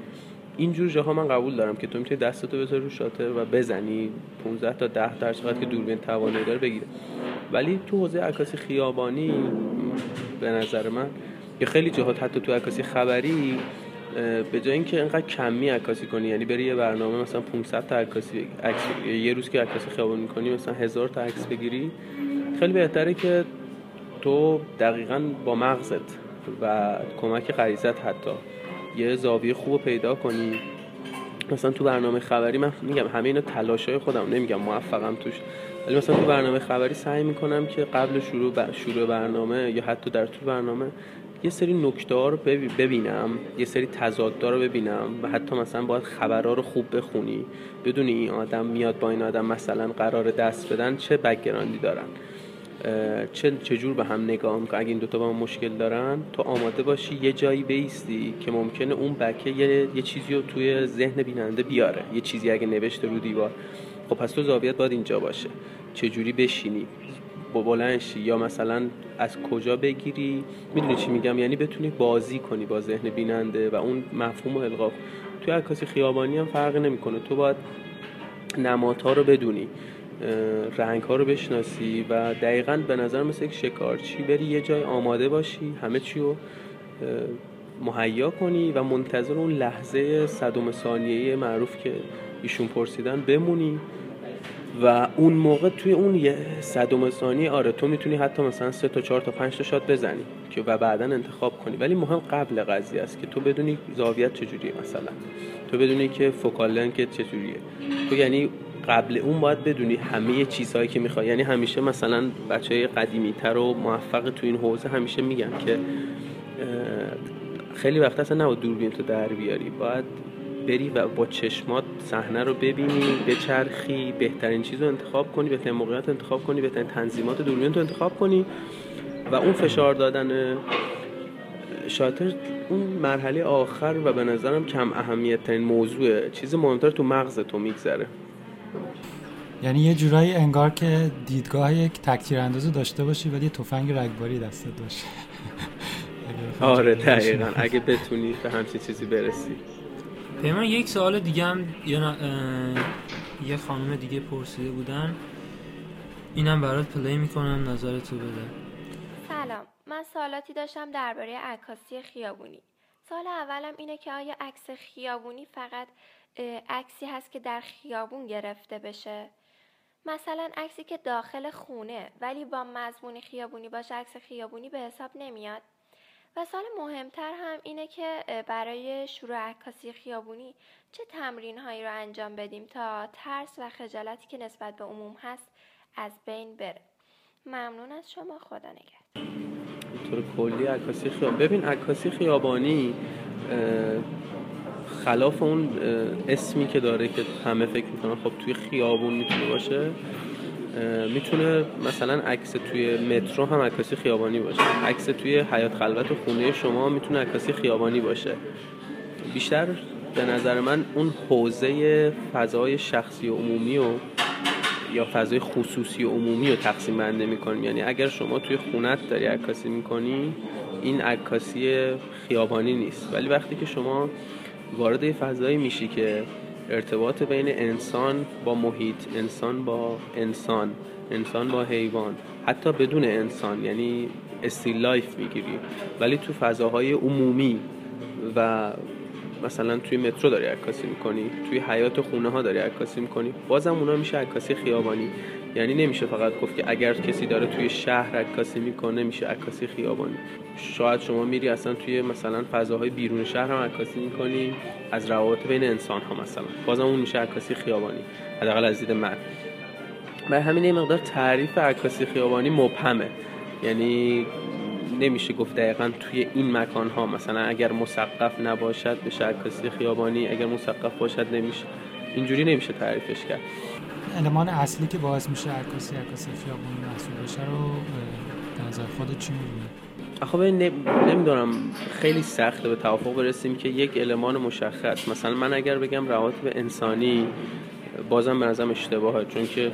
اینجور جاها من قبول دارم که تو می‌تونی دستتو بذاری رو شاتر و بزنی. 15 تا 10 در چقدر که دوربین توانایی داره بگیره. ولی تو حوزه عکاسی خیابانی به نظر من یا خیلی جهات حتی تو عکاسی خبری به جای اینکه اینقدر کمی عکاسی کنی یعنی بری یه برنامه مثلا 500 تا عکاسی عکس یه روز که عکاسی خیابانی می‌کنی مثلا هزار تا عکس بگیری خیلی بهتره که تو دقیقا با مغزت و کمک غریزت حتی یه زاویه خوب پیدا کنی. مثلا تو برنامه خبری من میگم همه اینا تلاشای خودم نمیگم موفقم توش. ولی مثلا تو برنامه خبری سعی می‌کنم که قبل شروع شروع برنامه یا حتی در طول برنامه یه سری نکته رو ببینم یه سری تضادها رو ببینم و حتی مثلا باید خبرها رو خوب بخونی. بدونی این آدم میاد با این آدم مثلا قرار دست بدن چه بکگراندی دارن. چه چجور به هم نگاه می‌کنن؟ اگه این دوتا با هم مشکل دارن تو آماده باشی یه جایی بیستی که ممکنه اون بکه یه, یه چیزی رو توی ذهن بیننده بیاره. یه چیزی اگه نوشته رو دیوار. خب پس تو زاویت باید اینجا باشه. چجوری بشینی؟ بلند شی یا مثلا از کجا بگیری؟ می‌دونی چی میگم؟ یعنی بتونی بازی کنی با ذهن بیننده و اون مفهوم و القا توی عکاسی خیابانی هم فرق نمی‌کنه. تو باید نمادها رو بدونی رنگ ها رو بشناسی و دقیقا به نظر مثل یک شکارچی بری یه جای آماده باشی همه چی رو مهیا کنی و منتظر اون لحظه صدوم ثانیه معروف که ایشون پرسیدن بمونی. و اون موقع توی اون یه صدوم ثانیه آره تو می‌تونی حتی مثلا سه تا چهار تا پنج تا شات بزنی که و بعدا انتخاب کنی. ولی مهم قبل قضیه است که تو بدونی زاویت چجوریه مثلا. تو بدونی که فوکال که چجوریه. تو یعنی قبل اون باید بدونی همه چیزهایی که می‌خوای. یعنی همیشه مثلا بچه های قدیمی تر و موفق تو این حوزه همیشه میگن که خیلی وقت اصلا نباید دوربین تو در بیاری. باید بری و با چشمات صحنه رو ببینی بچرخی بهترین چیز رو انتخاب کنی بهترین موقعیت انتخاب کنی بهترین تنظیمات دوربین تو انتخاب کنی و اون فشار دادن شاتر اون مرحله آخر و به نظرم کم اهمیت ترین موضوع چیز مهمتر تو مغز تو میگذره. یعنی یه جورایی انگار که دیدگاه یک تکتیر اندازو داشته باشی ولی تفنگ رگباری دستت باشه. آره دقیقا. اگه بتونی به همچین چیزی برسی. پیمان یک سوال دیگه هم یه خانم دیگه پرسیده بودن. اینم برات پلی می‌کنم نظرتو بده. سلام. من سوالاتی داشتم درباره عکاسی خیابونی. سال اولم اینه که آیا عکس خیابونی فقط عکسی هست که در خیابون گرفته بشه؟ مثلا عکسی که داخل خونه ولی با مضمون خیابونی باشه عکس خیابونی به حساب نمیاد. و سال مهمتر هم اینه که برای شروع عکاسی خیابونی چه تمرین هایی رو انجام بدیم تا ترس و خجالتی که نسبت به عموم هست از بین بره. ممنون از شما خدا نگهدار. طور کلی عکاسی خیابانی ببین عکاسی خیابانی خلاف اون اسمی که داره که همه فکر می‌کنن خب توی خیابون می‌تونه باشه می‌تونه مثلا عکس توی مترو هم عکاسی خیابانی باشه. عکس توی حیات خلوت خونه شما می‌تونه عکاسی خیابانی باشه. بیشتر به نظر من اون حوزه فضای شخصی و عمومی و یا فضای خصوصی و عمومی رو تقسیم بندی می‌کنیم. یعنی اگر شما توی خونت داری عکاسی می‌کنی این عکاسی خیابانی نیست. ولی وقتی که شما وارد فضایی میشی که ارتباط بین انسان با محیط انسان با انسان انسان با حیوان حتی بدون انسان یعنی still life می‌گیری. ولی تو فضاهای عمومی و مثلا توی مترو داری عکاسی می‌کنی توی حیات خونه ها داری عکاسی می‌کنی بازم اونا میشه عکاسی خیابانی. یعنی نمیشه فقط گفت که اگر کسی داره توی شهر عکاسی می‌کنه میشه عکاسی خیابانی شاید شما میری اصلا توی مثلا فضاهای بیرون شهر هم عکاسی می‌کنی از روابط بین انسان ها مثلا. بازم اون میشه عکاسی خیابانی حداقل از دید من. برای همین این مقدار تعریف عکاسی خیابانی مبهمه. یعنی نمیشه گفت دقیقا توی این مکان ها. مثلا اگر مسقف نباشد به عکاسی خیابانی اگر مسقف باشد نمیشه. اینجوری نمیشه تعریفش کرد. المان اصلی که باعث میشه عکاسی عکاسی خیابونی محسوب بشه رو به نظر خودت چی می‌بینی؟ خب نمی‌دونم. خیلی سخته به توافق برسیم که یک المان مشخص. مثلا من اگر بگم روابط انسانی بازم به نظرم اشتباهه. چون که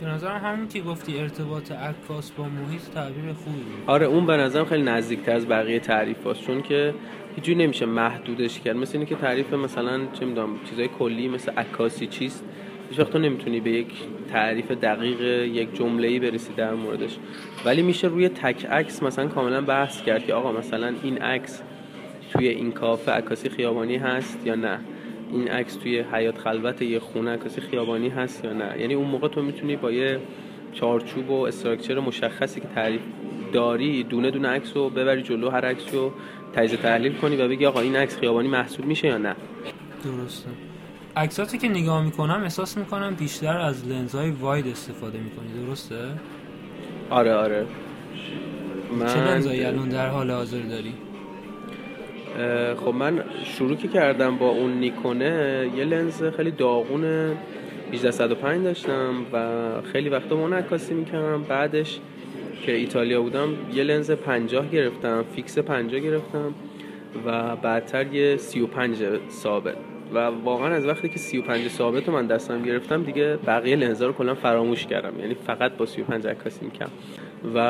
به نظر همین که گفتی ارتباط عکاس با محیط تعبیر خوبی. آره اون به نظرم خیلی نزدیکتر از بقیه تعریف هست چون که هیچ نمیشه محدودش کرد. مثل اینکه تعریف مثلا چه می‌دونم چیزای کلی مثل عکاسی چیست؟ هیچ وقت تو نمی‌تونی به یک تعریف دقیق یک جمله ای برسی در موردش. ولی میشه روی تک عکس مثلا کاملا بحث کرد که آقا مثلا این عکس توی این کافه عکاسی خیابانی هست یا نه؟ این عکس توی حیات خلوت یه خونه عکاسی خیابانی هست یا نه؟ یعنی اون موقع تو می‌تونی با یه چارچوب و استراکچر مشخصی که تعریف داری دونه دونه عکس رو ببری جلو هر عکس رو تجزیه تحلیل کنی و بگی آقا این عکس خیابانی محسوب میشه یا نه؟ درسته. عکساتی که نگاه می‌کنم احساس می‌کنم بیشتر از لنزهای واید استفاده می‌کنی درسته؟ آره آره. من چه لنزهایی الان در حال حاضر داری؟ خب من شروع که کردم با اون نیکونه یه لنز خیلی داغون 1805 داشتم و خیلی وقتا اون عکاسی می‌کردم. بعدش که ایتالیا بودم یه لنز 50 گرفتم فیکس 50 گرفتم و بعدتر یه 35 ثابت. و واقعا از وقتی که 35 ثابت من دستم گرفتم دیگه بقیه لنزا رو کلا فراموش کردم. یعنی فقط با 35 عکاسی می‌کردم. و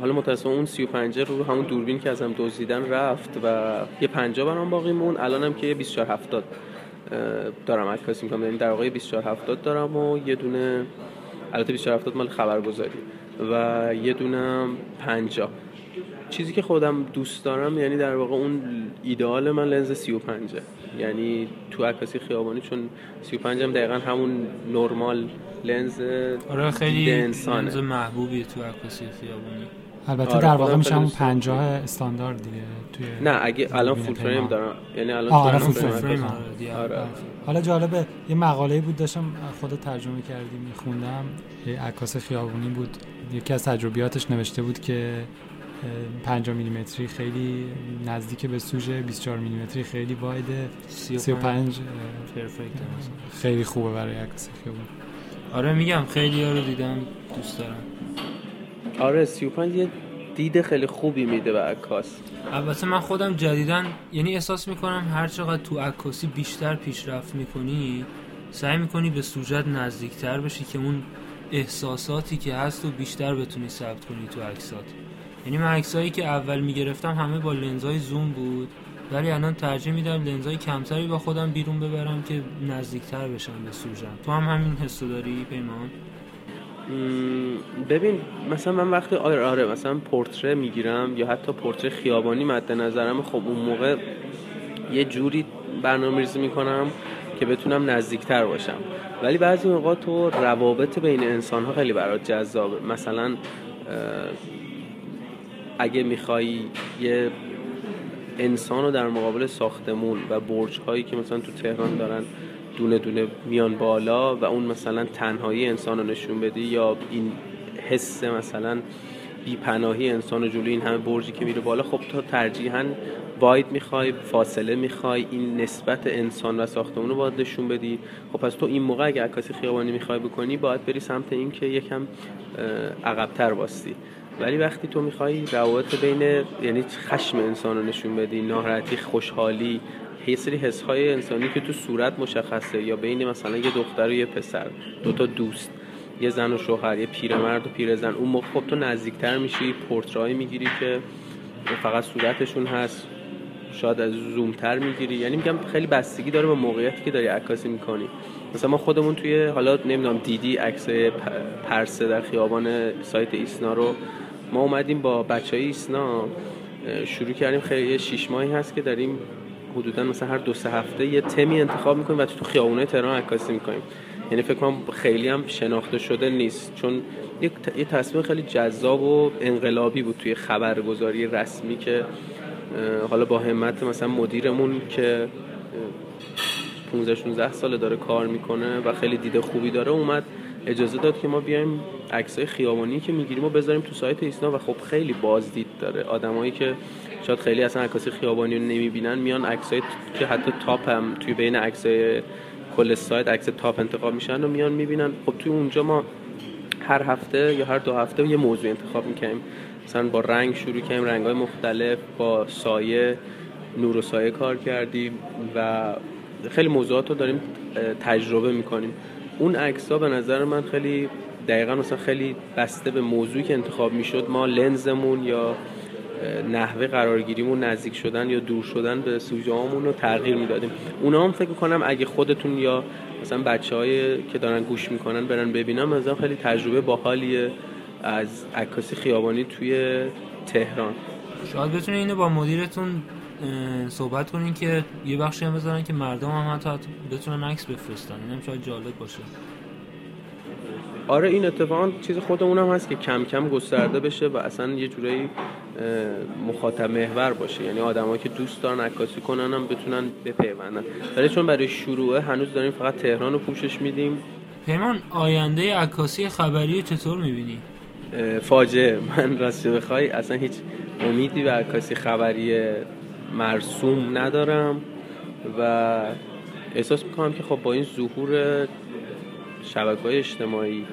حالا متاسفانه اون 35 رو همون دوربین که ازم دزدیدن رفت و یه 50 برام باقی مون الانم که یه 24 70 دارم عکاسی می‌کنم. یعنی در واقع 24 70 دارم و یه دونه البته 24 70 مال خبرگزاری. و یه دونه 50 چیزی که خودم دوست دارم یعنی در واقع اون ایدئال من لنز 35 یعنی تو عکاسی خیابانی چون 35 هم دقیقا همون نرمال لنز آره خیلی انسانه. لنز محبوبی تو عکاسی خیابانی. البته آره در واقع میشه همون 50 استاندارد دیگه توی نه اگه الان فول فریم دارم. یعنی الان آره. فول فریم آره. حالا جالبه یه مقاله بود داشتم خود ترجمه کردی میخوندم. یه عکاس خیابونی بود. یکی از تجربیاتش نوشته بود که 50 میلیمتری خیلی نزدیک به سوژه 24 میلیمتری خیلی وایده 35 خیلی خوبه برای عکاسی خیابون آره میگم خیلی ها رو دیدم دوست دارم. آره 35 یه دید خیلی خوبی میده به عکاس. البته من خودم جدیدن یعنی احساس می‌کنم هر چقدر تو عکاسی بیشتر پیشرفت می‌کنی سعی می‌کنی به سوژت نزدیکتر بشی که اون احساساتی که هست و بیشتر بتونی ثبت کنی تو عکسات. یعنی من عکسایی که اول می‌گرفتم همه با لنزهای زوم بود. ولی الان ترجیح میدم لنزهای کمتری با خودم بیرون ببرم که نزدیکتر بشم به سوژم. تو هم همین حسو داری پیمان؟ ببین مثلا من وقتی آره آره مثلا پورتره می‌گیرم یا حتی پورتره خیابانی مد نظرم خب اون موقع یه جوری برنامه ریزی می‌کنم که بتونم نزدیکتر باشم. ولی بعضی موقع تو روابط بین انسان ها خیلی برات جذابه. مثلا اگه می‌خوای یه انسان رو در مقابل ساختمون و برج هایی که مثلا تو تهران دارن دونه دونه میان بالا و اون مثلا تنهایی انسان رو نشون بدی یا این حس مثلا بیپناهی انسان و جلوی این همه برجی که میره بالا خب تو ترجیحاً واید می‌خوای فاصله می‌خوای این نسبت انسان و ساختمون رو باید نشون بدی. خب پس تو این موقع اگه عکاسی خیابانی می‌خوای بکنی باید بری سمت این که یکم عقبتر باستی. ولی وقتی تو می‌خوای روابط بین یعنی خشم انسان رو نشون بدی ناراحتی خوشحالی یه سری حس های انسانی که تو صورت مشخصه یا بین مثلا یه دختر و یه پسر دو تا دوست یه زن و شوهر یه پیرمرد و پیرزن اون موقع خب تو نزدیکتر میشی پورترای می‌گیری که فقط صورتشون هست شاید از زومتر می‌گیری. یعنی میگم خیلی بستگی داره به موقعیتی که داری عکاسی می‌کنی. مثلا ما خودمون توی حالا نمی‌دونم دیدی عکس پرسه در خیابان سایت ایسنا رو ما اومدیم با بچه های ایسنا شروع کردیم. خیلی شیش ماهی هست که داریم حدودا مثلا هر دو سه هفته یه تمی انتخاب می‌کنیم و تو خیابونه تهران عکاسی می‌کنیم. یعنی فکر کنم خیلی هم شناخته شده نیست چون یه تصمیم خیلی جذاب و انقلابی بود توی خبرگزاری رسمی که حالا با همت مثلا مدیرمون که 15 16 ساله داره کار می‌کنه و خیلی دیده خوبی داره اومد اجازه داد که ما بیایم عکسای خیابانی که می‌گیریم و بذاریم تو سایت ایسنا و خب خیلی بازدید داره. آدمایی که شاید خیلی اصلا عکاسی خیابانی رو نمی‌بینن میان عکسای که حتی تاپ هم توی بین عکسای کل سایت عکس تاپ انتخاب میشن و میان می‌بینن. خب توی اونجا ما هر هفته یا هر دو هفته یه موضوع انتخاب می‌کنیم. مثلا با رنگ شروع کردیم رنگ های مختلف با سایه نور و سایه کار کردیم و خیلی موضوعات رو داریم تجربه می‌کنیم. اون عکس ها به نظر من خیلی دقیقا مثلا خیلی بسته به موضوعی که انتخاب می‌شد ما لنزمون یا نحوه قرارگیریمون نزدیک شدن یا دور شدن به سوژه رو تغییر می‌دادیم. اونا هم فکر کنم اگه خودتون یا مثلا بچه که دارن گوش می‌کنن برن ببینم مثلا خیلی تجربه باحالیه از عکاسی خیابانی توی تهران. شاید بتونید اینو با مدیرتون صحبت کنین که یه بخشی هم بذارن که مردم هم حتی بتونن عکس بفرستن. اینم شاید جالب باشه. آره این اتفاقا چیز خودمون هم هست که کم کم گسترده بشه و اصلا یه جورایی مخاطب محور باشه. یعنی آدمایی که دوست دارن عکاسی کنن هم بتونن بپیوندن. ولی چون برای شروعه هنوز داریم فقط تهران رو پوشش میدیم. پیمان آینده عکاسی خبری چطور می‌بینی؟ فاجعه. من راستش بخوای اصلا هیچ امیدی به عکاسی خبری مرسوم ندارم و احساس می‌کنم که خب با این ظهور شبکه های اجتماعی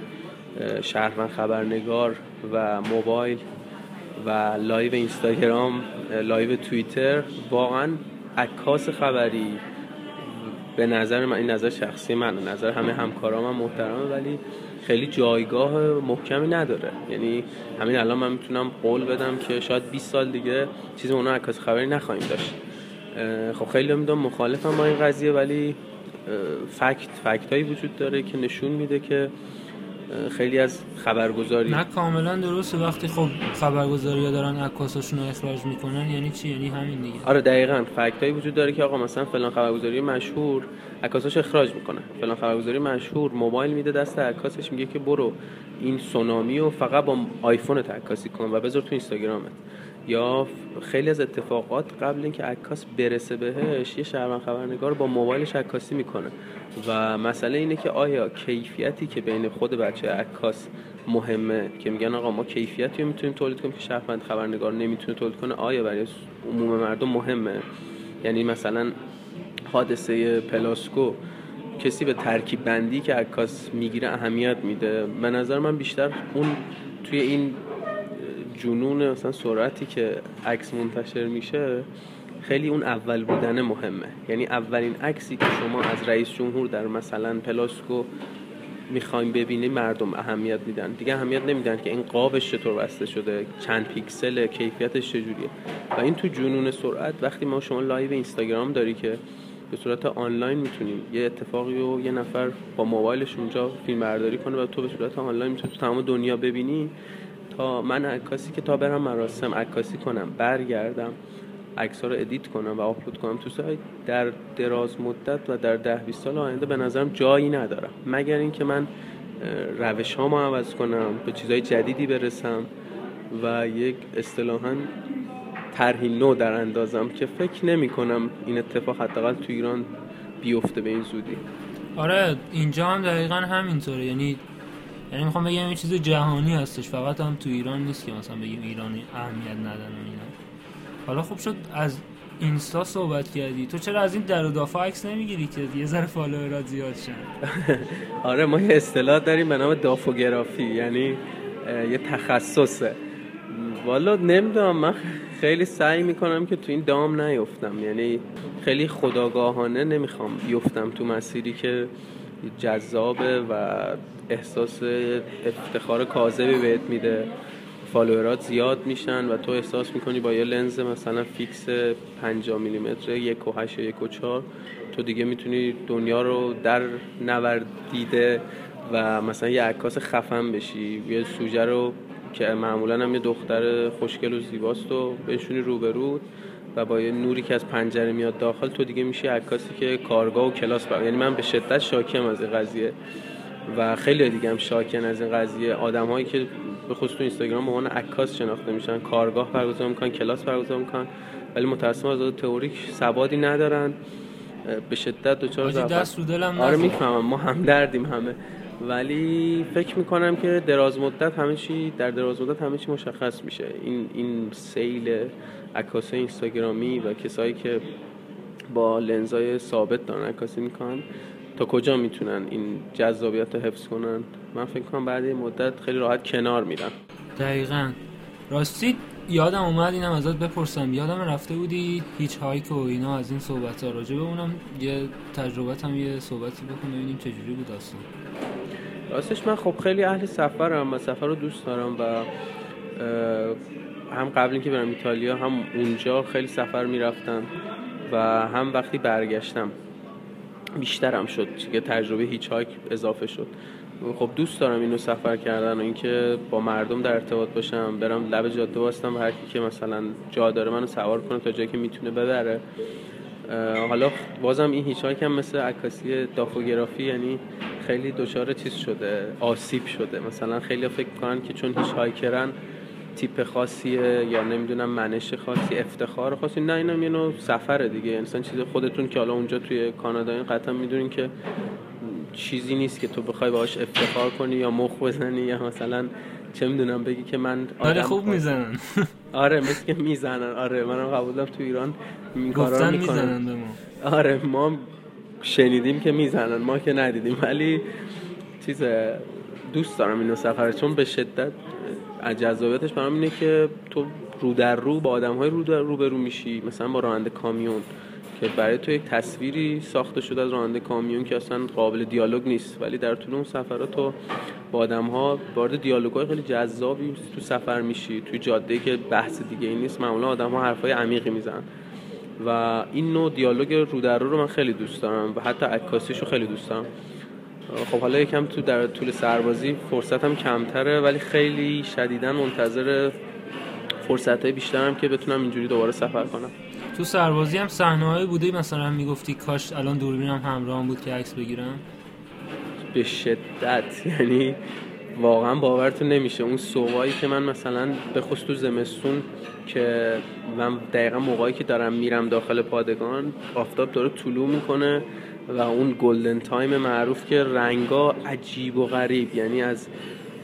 شهروند خبرنگار و موبایل و لایو اینستاگرام لایو توییتر واقعا عکاس خبری. به نظر من این نظر شخصی من نظر همه همکارام هم محترمه ولی خیلی جایگاه محکمی نداره. یعنی همین الان من می‌تونم قول بدم که شاید 20 سال دیگه چیز اونا عکاس خبری نخواهیم داشت. خب خیلی می‌دونم مخالفم با این قضیه ولی فکت فکت هایی وجود داره که نشون میده که خیلی از خبرگزاری. نه کاملا درسته. وقتی خب خبرگزاری دارن عکاساشون رو اخراج می‌کنن یعنی چی؟ یعنی همین دیگه. آره دقیقا. فکت هایی وجود داره که آقا مثلا فلان خبرگزاری مشهور عکاساش اخراج می‌کنه فلان خبرگزاری مشهور موبایل میده دست عکاسش میگه که برو این سونامی رو فقط با آیفون عکاسی کن و بذار تو اینستاگرامت. یا خیلی از اتفاقات قبل اینکه عکاس برسه بهش یه شهروند خبرنگار با موبایلش عکاسی می‌کنه. و مسئله اینه که آیا کیفیتی که بین خود بچه عکاس مهمه که میگن آقا ما کیفیتی رو می‌تونیم تولید کنیم که شهروند خبرنگار نمی‌تونه تولید کنه آیا برای عموم مردم مهمه؟ یعنی مثلا حادثه پلاسکو کسی به ترکیب بندی که عکاس می‌گیره اهمیت میده. به نظر من بیشتر اون توی این جنون مثلا سرعتی که عکس منتشر میشه خیلی اون اول بودن مهمه. یعنی اولین عکسی که شما از رئیس جمهور در مثلا پلاسکو می‌خوایم ببینیم مردم اهمیت میدن. دیگه اهمیت نمیدن که این قابش چطور بسته شده چند پیکسل کیفیتش چجوریه. و این تو جنون سرعت وقتی ما شما live اینستاگرام داری که به صورت آنلاین می‌تونیم یه اتفاقی و یه نفر با موبایلش اونجا فیلم برداری کنه و تو به صورت آنلاین می‌تونی تو تمام دنیا ببینی تا من عکاسی که تا برم مراسم عکاسی کنم. برگردم عکس رو edit کنم و آپلود کنم. تو سایت در دراز مدت و در ده 20 سال آینده به نظرم جایی ندارم. مگر اینکه من روش هامو عوض کنم به چیزهای جدیدی برسم و یک اصطلاحا طرحی نو در اندازم که فکر نمی کنم این اتفاق حداقل تو ایران بیفته به این زودی. آره اینجا هم دقیقا همینطوره. یعنی یعنی می‌خوام بگم این چیز جهانی هستش. فقط هم تو ایران نیست که مثلا بگیم ایرانی اهمیت ندن و اینا. حالا خوب شد از اینستا صحبت کردی. تو چرا از این در و دافا عکس نمی‌گیری که یه ذره فالوورات زیاد شن آره ما یه اصطلاح داریم به نام دافوگرافی. یعنی یه تخصصه. والا نمی‌دونم من خیلی سعی می‌کنم که تو این دام نیفتم. یعنی خیلی خودآگاهانه نمی‌خوام بیفتم تو مسیری که جذابه و احساس افتخار کاذبی بهت میده. follower ات زیاد میشن و تو احساس می‌کنی با یه لنز مثلا fix 50 میلیمتر یک و هشت یک و چار تو دیگه می‌تونی دنیا رو در نوردیده و مثلا یه عکاس خفن بشی. یه سوژه رو که معمولا هم یه دختر خوشگل و زیباست و بهشونی روبرو. و با یه نوری که از پنجره میاد داخل تو دیگه میشی عکاسی که کارگاه و کلاس بر یعنی من به شدت شاکیم از این قضیه و خیلی دیگه هم شاکن از این قضیه. آدمایی که به خصوص تو اینستاگرام به عنوان عکاس شناخته میشن کارگاه برگزار می‌کنن کلاس برگزار می‌کنن ولی متأسفانه از تئوریک سوادی ندارن. به شدت دچار دست رو دلم آره می‌فهمم. ما هم دردیم همه. ولی فکر می‌کنم که دراز مدت همه چی در دراز مدت همه چی مشخص میشه. این این سیل عکاسای اینستاگرامی و کسایی که با لنزای ثابت دارن عکاسی می‌کنن. تا کجا می‌تونن این جذابیت رو حفظ کنن؟ من فکر کنم بعد این مدت خیلی راحت کنار میرن. دقیقا. راستی یادم اومد اینم ازت بپرسم. یادم رفته بودی هیچ هایک و اینا از این صحبت ها راجع به اونم یه تجربت هم یه صحبتی بکن ببینیم چجوری بود اصلا راستش من خب خیلی اهل سفرم و سفر رو دوست دارم و هم قبل اینکه برم ایتالیا هم اونجا خیلی سفر می‌رفتم و هم وقتی برگشتم بیشترم شد که تجربه هیچ هایک اضافه شد. خب دوست دارم اینو سفر کردن و اینکه با مردم در ارتباط باشم برم لب جاده واسطم و هر کی که مثلا جا داره منو سوار کنه تا جایی که می‌تونه ببره. حالا بازم این هیچ هم مثل عکاسی دافوگرافی یعنی خیلی دچار چیز شده آسیب شده. مثلا خیلی فکر کنن که چون هیچ هایکرن تیپ خاصیه یا نمی‌دونم منش خاصی افتخار خاصی. نه اینم یه نوع سفره دیگه. انسان چیز خودتون که حالا اونجا توی کانادا این قطعا می‌دونین که چیزی نیست که تو بخوای باهاش افتخار کنی یا مخ بزنی یا مثلا چه می‌دونم بگی که من آره خوب می‌زنن. آره مثل که می‌زنن. آره منم قبولم تو ایران این کارا ما. آره ما شنیدیم که می‌زنن ما که ندیدیم. ولی چیز دوست دارم اینو سفر چون به شدت جذابیتش برام اینه که تو رو در رو با آدم های رو در رو برو میشی. مثلا با راننده کامیون که برای تو یک تصویری ساخته شده از راننده کامیون که اصلا قابل دیالوگ نیست. ولی در طول اون سفرات تو با آدم ها وارد دیالوگ های خیلی جذابی تو سفر میشی. توی جاده که بحث دیگه این نیست. معمولا آدم ها حرفای عمیقی می‌زنن. و این نوع دیالوگ رو در رو رو من خیلی دوست دارم و حتی عکاسیشو خیلی دوست دارم. خب حالا یکم تو در طول سربازی فرصتم کمتره ولی خیلی شدیدا منتظر فرصت های بیشترم که بتونم اینجوری دوباره سفر کنم. تو سربازی هم صحنه بوده؟ مثلا می‌گفتی کاش الان دوربینم همراه بود که عکس بگیرم؟ به شدت. یعنی واقعا باورتون نمیشه. اون صبحایی که من مثلا به خصوص تو زمستون که من دقیقا موقعی که دارم میرم داخل پادگان آفتاب داره طلوع می‌کنه. و اون گلدن تایم معروف که رنگا عجیب و غریب. یعنی از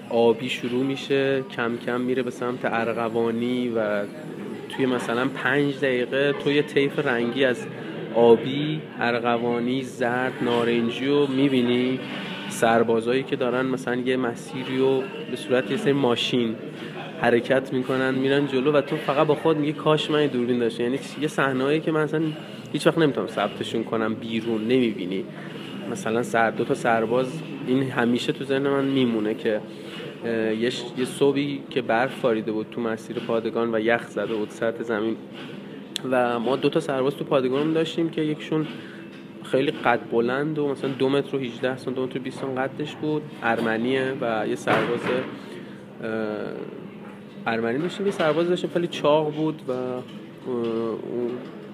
آبی شروع میشه کم کم میره به سمت ارغوانی و توی مثلا پنج دقیقه تو یه طیف رنگی از آبی ارغوانی زرد نارنجی رو می‌بینی. سربازایی که دارن مثلا یه مسیری رو به صورت یه سری ماشین حرکت می‌کنن میرن جلو و تو فقط با خود میگه کاش من دوربین داشته یعنی یه صحنه‌ای که من اصلا هیچ وقت نمی‌تونم ثبتشون کنم بیرون نمی‌بینی. مثلا سر دو تا سرباز این همیشه تو ذهن من میمونه که یه, یه صبحی که برف فاریده بود تو مسیر پادگان و یخ زده بود سطح زمین. و ما دو تا سرباز تو پادگان داشتیم که یکشون خیلی قد بلند و مثلا دو متر و 18 سانتی متر و 20 قدش بود. ارمنیه و یه سرباز ارمنی داشتیم یه سرباز داشتیم خیلی چاق بود و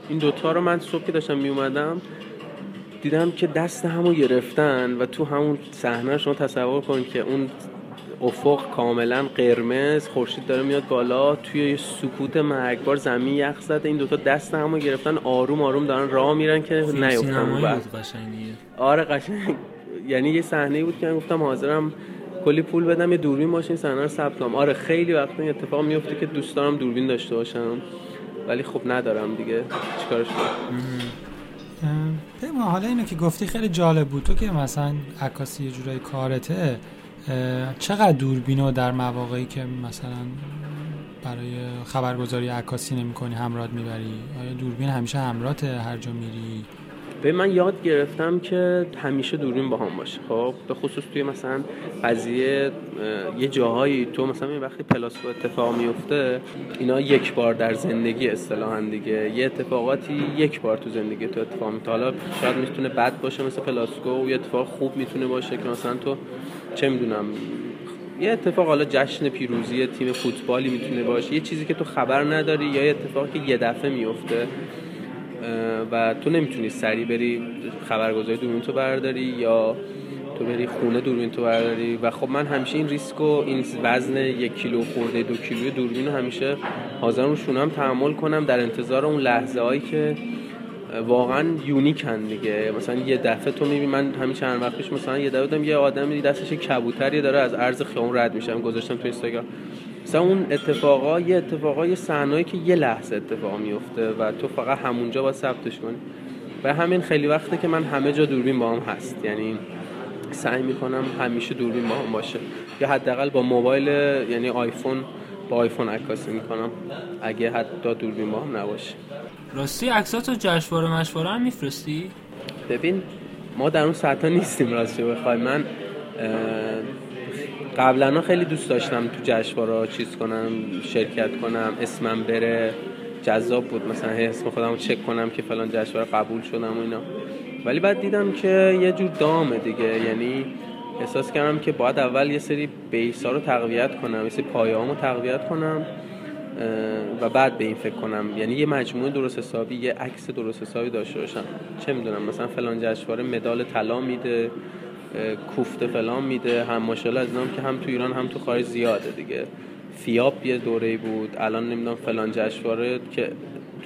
این دوتا رو من صبح که داشتم می اومدم دیدم که دست همو گرفتن و تو همون صحنه شما تصور کن که اون افق کاملا قرمز خورشید داره میاد بالا توی یه سکوت مرگبار زمین یخ زده این دوتا دست همو گرفتن آروم آروم دارن راه میرن که نیفتن آره قشنگ. یعنی یه صحنه بود که من گفتم حاضرم کلی پول بدم یه دوربین ماشین صحنه رو ثبت کنم. آره خیلی وقت این اتفاق میفته که دوست دارم دوربین داشته باشم. ولی خب ندارم دیگه. چیکارش کنم؟ پیما حالا اینو که گفتی خیلی جالب بود. تو که مثلا عکاسی یه جورایی کارته چقدر دوربینو در مواقعی که مثلا برای خبرگزاری عکاسی نمی کنی همراه می‌بری؟ آیا دوربین همیشه همراهت هر جا میری؟ بله من یاد گرفتم که همیشه دوربین باهام باشه. خب به خصوص توی مثلا قضیه یه جاهایی تو مثلا وقتی پلاسکو اتفاق میفته اینا یک بار در زندگی اصطلاحا دیگه یه اتفاقاتی یک بار تو زندگی تو اتفاق میفته. حالا شاید می‌تونه بد باشه مثل پلاسکو یه اتفاق خوب می‌تونه باشه که مثلا تو چه می‌دونم یه اتفاق حالا جشن پیروزی تیم فوتبالی می‌تونه باشه. یه چیزی که تو خبر نداری یا یه اتفاقی که یه دفعه میفته و تو نمی‌تونی سریع بری خبرگزاری دوربین تو برداری یا تو بری خونه دوربین تو برداری. و خب من همیشه این ریسک و این وزن یک کیلو خورده دو کیلو دوربین رو همیشه حاضرم رو شونم تحمل کنم در انتظار اون لحظه هایی که واقعا یونیکن دیگه. مثلا یه دفعه تو می‌بینی من همین چند وقت پیش مثلا یه دفعه یه آدمی دستش کبوتری داره از عرض خیابون رد میشه. گذاشتم تو اینستاگرام. مثلا اون اتفاقا یه اتفاقا یه صحنه‌ای که یه لحظه اتفاق میفته و تو فقط همونجا با ثبتش کنی. و همین خیلی وقته که من همه جا دوربین با هم هست. یعنی سعی می‌کنم همیشه دوربین با هم باشه. یا حداقل با موبایل یعنی آیفون با آیفون عکاسی می‌کنم. اگه حتی دوربین با هم نباشه. راستی عکساتو جشنواره مشواره هم میفرستی؟ ببین ما در اون ساعت نیستیم راستی بخوای من قبلا خیلی دوست داشتم تو جشنواره چیز کنم شرکت کنم اسمم بره. جذاب بود. مثلا اسم خودم رو چک کنم که فلان جشنواره قبول شدم و اینا. ولی بعد دیدم که یه جور دامه دیگه. یعنی احساس کردم که باید اول یه سری بیس ها رو تقویت کنم یه سری پایه رو تقویت کنم و بعد به این فکر کنم. یعنی یه مجموعه درست حسابی یه عکس درست حسابی داشته باشم. چه می‌دونم مثلا فلان جشنواره مدال طلا میده. کوفته فلان میده هم ماشاءالله از نام که هم تو ایران هم تو خارج زیاده دیگه. فیاب یه دوره بود الان نمی‌دونم فلان جشنواره که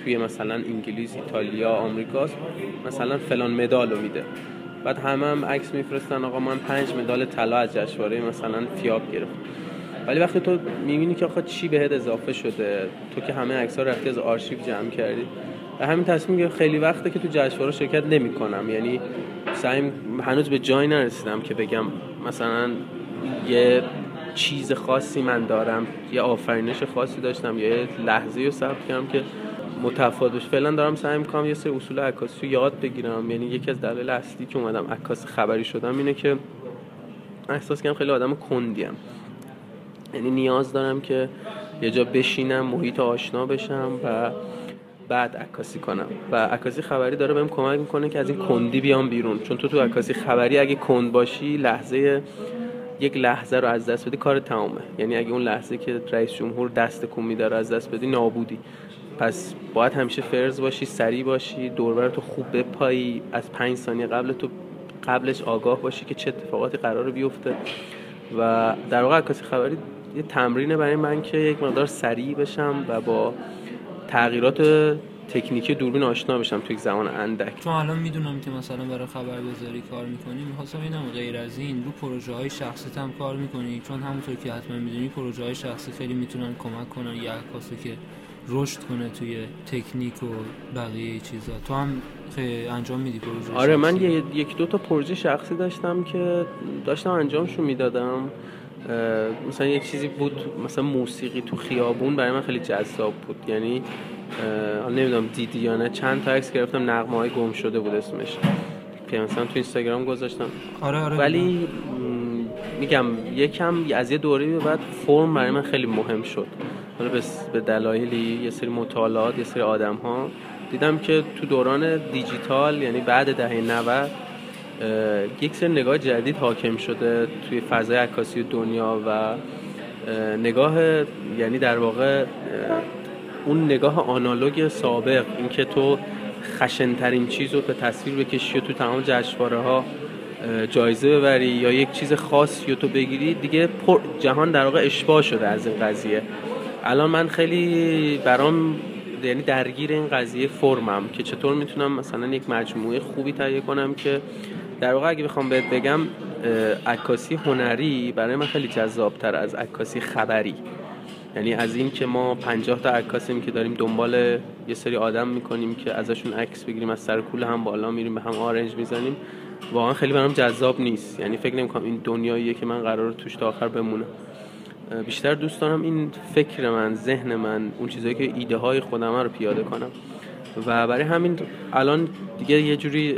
توی مثلا انگلیس ایتالیا آمریکاست مثلا فلان مدال رو میده. بعد همه هم عکس میفرستن آقا من پنج مدال طلا از جشنواره مثلا فیاب گرفت ولی وقتی تو می‌بینی که آقا چی بهت اضافه شده؟ تو که همه عکس ها رفتی از آرشیو جمع کردی. و همین تصمیم خیلی وقته که تو جشنواره شرکت نمی کنم یعنی سعی هنوز به جای نرسیدم که بگم مثلا یه چیز خاصی من دارم یه آفرینش خاصی داشتم یه لحظه رو ثبت کردم که متفاوت بشه فعلا دارم سعی می‌کنم یه سری اصول عکاسی رو یاد بگیرم. یعنی یکی از دلایل اصلی که اومدم عکاس خبری شدم اینه که احساس کنم خیلی آدم کندیم. یعنی نیاز دارم که یه جا بشینم محیط آشنا بشم و بعد عکاسی کنم. و عکاسی خبری داره بهم کمک می‌کنه که از این کندی بیام بیرون. چون تو تو عکاسی خبری اگه کند باشی لحظه یک لحظه رو از دست بدی کار تمامه یعنی اگه اون لحظه که رئیس جمهور دست کن میداره از دست بدی نابودی. پس باید همیشه فرز باشی سریع باشی دوربر تو خوب بپایی. از پنج ثانیه قبل تو قبلش آگاه باشی که چه اتفاقاتی قرار بیفته. و در واقع عکاسی خبری یه تمرینه برای من که یک مقدار سریع بشم و با تغییرات تکنیکی دوربین آشنا بشم توی زمان اندک. چون الان می‌دونم که مثلا برای خبرگزاری کار می‌کنی می‌خواستم اینم غیر از این رو پروژه های شخصی هم کار می‌کنی. چون همونطور که حتما می‌دونی پروژه های شخصی خیلی می‌تونن کمک کنن یه عکاسو که رشد کنه توی تکنیک و بقیه چیزا. تو هم خیلی انجام میدی پروژه آره من یک دو تا پروژه شخصی داشتم که داشتم انجامشون می‌دادم. مثلا یه چیزی بود مثلا موسیقی تو خیابون برای من خیلی جذاب بود. یعنی نمی‌دونم دیدی یا نه چند تا عکس گرفتم نغمه های گم شده بود اسمش. که مثلا تو اینستاگرام گذاشتم. آره آره ولی میگم یکم از یه دوره به بعد فرم برای من خیلی مهم شد. حالا به دلایلی یه سری مطالعات یه سری آدم ها دیدم که تو دوران دیجیتال یعنی بعد دهه 90 یک سر نگاه جدید حاکم شده توی فضای عکاسی دنیا و نگاه یعنی در واقع اون نگاه آنالوگ سابق اینکه تو خشنترین چیز رو به تصویر بکشی و تو تمام جشنواره ها جایزه ببری یا یک چیز خاصی رو تو بگیری دیگه جهان در واقع اشباه شده از این قضیه. الان من خیلی برام یعنی درگیر این قضیه فرمم که چطور می‌تونم مثلا یک مجموعه خوبی تهیه کنم که در واقع اگه بخوام بهت بگم عکاسی هنری برای من خیلی جذابتر از عکاسی خبری. یعنی از این که ما 50 تا عکاسیم که داریم دنبال یه سری آدم می‌کنیم که ازشون عکس بگیریم از سر کول هم بالا میریم به هم آرنج می‌زنیم. واقعا خیلی برام جذاب نیست. یعنی فکر نمی‌کنم این دنیاییه که من قرار توش تا آخر بمونم. بیشتر دوست دارم این فکر من ذهن من اون چیزایی که ایده های خودم رو پیاده کنم. و برای همین الان دیگه یه جوری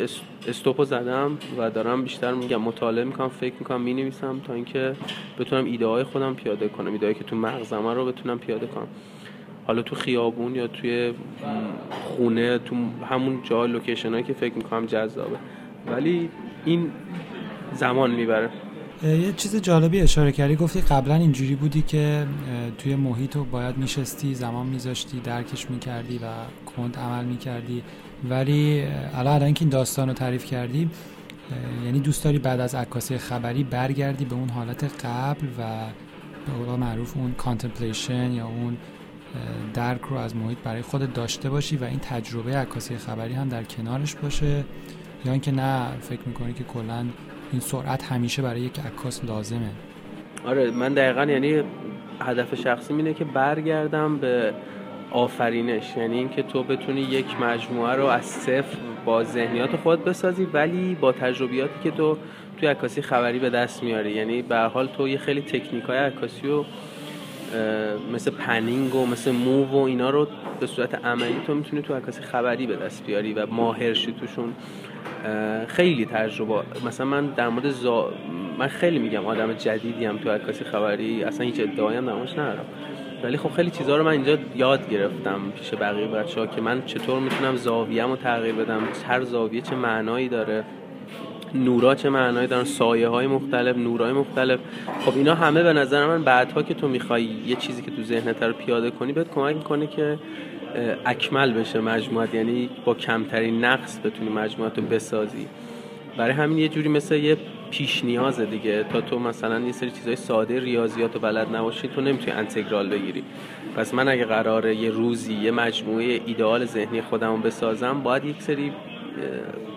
استوپو زدم و دارم بیشتر میگم مطالعه می‌کنم فکر می‌کنم می‌نویسم تا اینکه بتونم ایده های خودم پیاده کنم ایده که تو مغزم رو بتونم پیاده کنم. حالا تو خیابون یا توی خونه تو همون جا location هایی که فکر می‌کنم جذابه. ولی این زمان می‌بره. یه چیز جالبی اشاره کردی. گفتی قبلا اینجوری بودی که توی محیط رو باید میشستی زمان میذاشتی درکش می‌کردی و کند عمل می‌کردی. ولی الان الان که این داستان رو تعریف کردی یعنی دوست داری بعد از عکاسی خبری برگردی به اون حالت قبل و به قول معروف اون contemplation یا اون درک رو از محیط برای خودت داشته باشی و این تجربه عکاسی خبری هم در کنارش باشه. یا اینکه نه فکر می‌کنی که کلا این سرعت همیشه برای یک عکاس لازمه. آره من دقیقا یعنی هدف شخصی اینه که برگردم به آفرینش. یعنی اینکه تو بتونی یک مجموعه رو از صفر با ذهنیات خود بسازی ولی با تجربیاتی که تو توی عکاسی خبری به دست میاری. یعنی به حال تو یه خیلی تکنیک های عکاسی رو مثل پنینگ و مثل موو و اینا رو به صورت عملی تو می‌تونی تو عکاسی خبری به دست بیاری و ماهر شی توشون. خیلی تجربه. مثلا من در مورد زا... من خیلی میگم آدم جدیدی هم تو عکاسی خبری اصلا هیچ ادعایی هم ندارم. ولی خب خیلی چیزها رو من اینجا یاد گرفتم پیش بقیه بچه که من چطور می‌تونم زاویه‌مو تغییر بدم هر زاویه چه معنایی داره. نورا چه معنایی دارن؟ سایه های مختلف نورای مختلف. خب اینا همه به نظر من بعدها که تو می‌خوای یه چیزی که تو ذهنت رو پیاده کنی بهت کمک می‌کنه که اکمل بشه مجموعت. یعنی با کمترین نقص بتونی مجموعت رو بسازی. برای همین یه جوری مثل یه پیش نیازه دیگه. تا تو مثلا یه سری چیزای ساده ریاضیات و بلد نباشی تو نمی‌تونی انتگرال بگیری. پس من اگه قراره یه روزی یه مجموعه ایدئال ذهنی خودم بسازم باید یک سری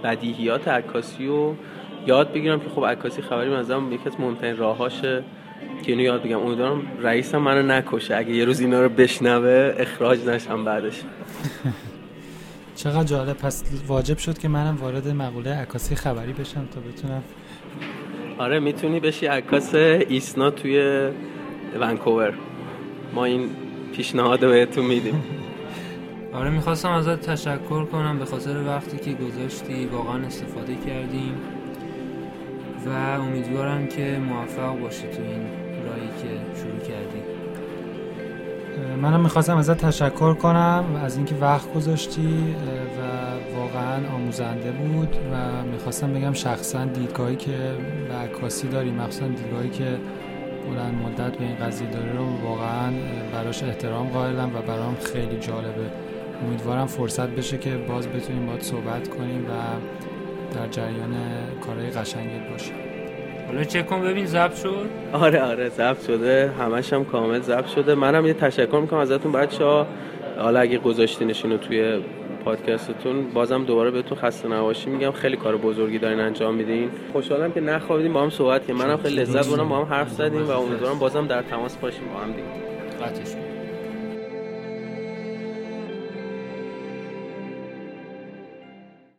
بدیهیات عکاسی رو یاد بگیرم که خب عکاسی خبری مثلا یکی از مهمترین راهاشه که اینو یاد بگم امیدوارم رئیسم منو نکشه. اگه یه روز اینا رو بشنوه اخراج نشم بعدش. چقدر جالب. پس واجب شد که منم وارد مقوله عکاسی خبری بشم تا بتونم آره می‌تونی بشی عکاس ایسنا توی ونکوور. ما این پیشنهاد بهتون میدیم. آره می‌خواستم ازت تشکر کنم به خاطر وقتی که گذاشتی واقعا استفاده کردیم و امیدوارم که موفق باشی تو این راهی که شروع کردی. منم می‌خواستم ازت تشکر کنم از اینکه وقت گذاشتی و واقعا آموزنده بود و می‌خواستم بگم شخصا دیدگاهی که به عکاسی داری مخصوصا دیدگاهی که بلند مدت به این قضیه داره رو واقعا براش احترام قائلم و برام خیلی جالبه. امیدوارم فرصت بشه که باز بتونیم باید صحبت کنیم و در جریان کارهای قشنگت باشیم. حالا چک کن ببین ضبط شد. آره آره ضبط شده. همش هم کامل ضبط شده. منم یه تشکر می‌کنم ازتون بچه ها حالا اگه گذاشتینش اینو توی پادکستتون بازم دوباره بهتون خسته نباشی. میگم خیلی کار بزرگی دارین انجام میدین. خوشحالم که نخوابیدیم با هم صحبت که منم خیلی لذت بردم با هم حرف زدیم و امیدوارم بازم در تماس باشیم با هم دیگه.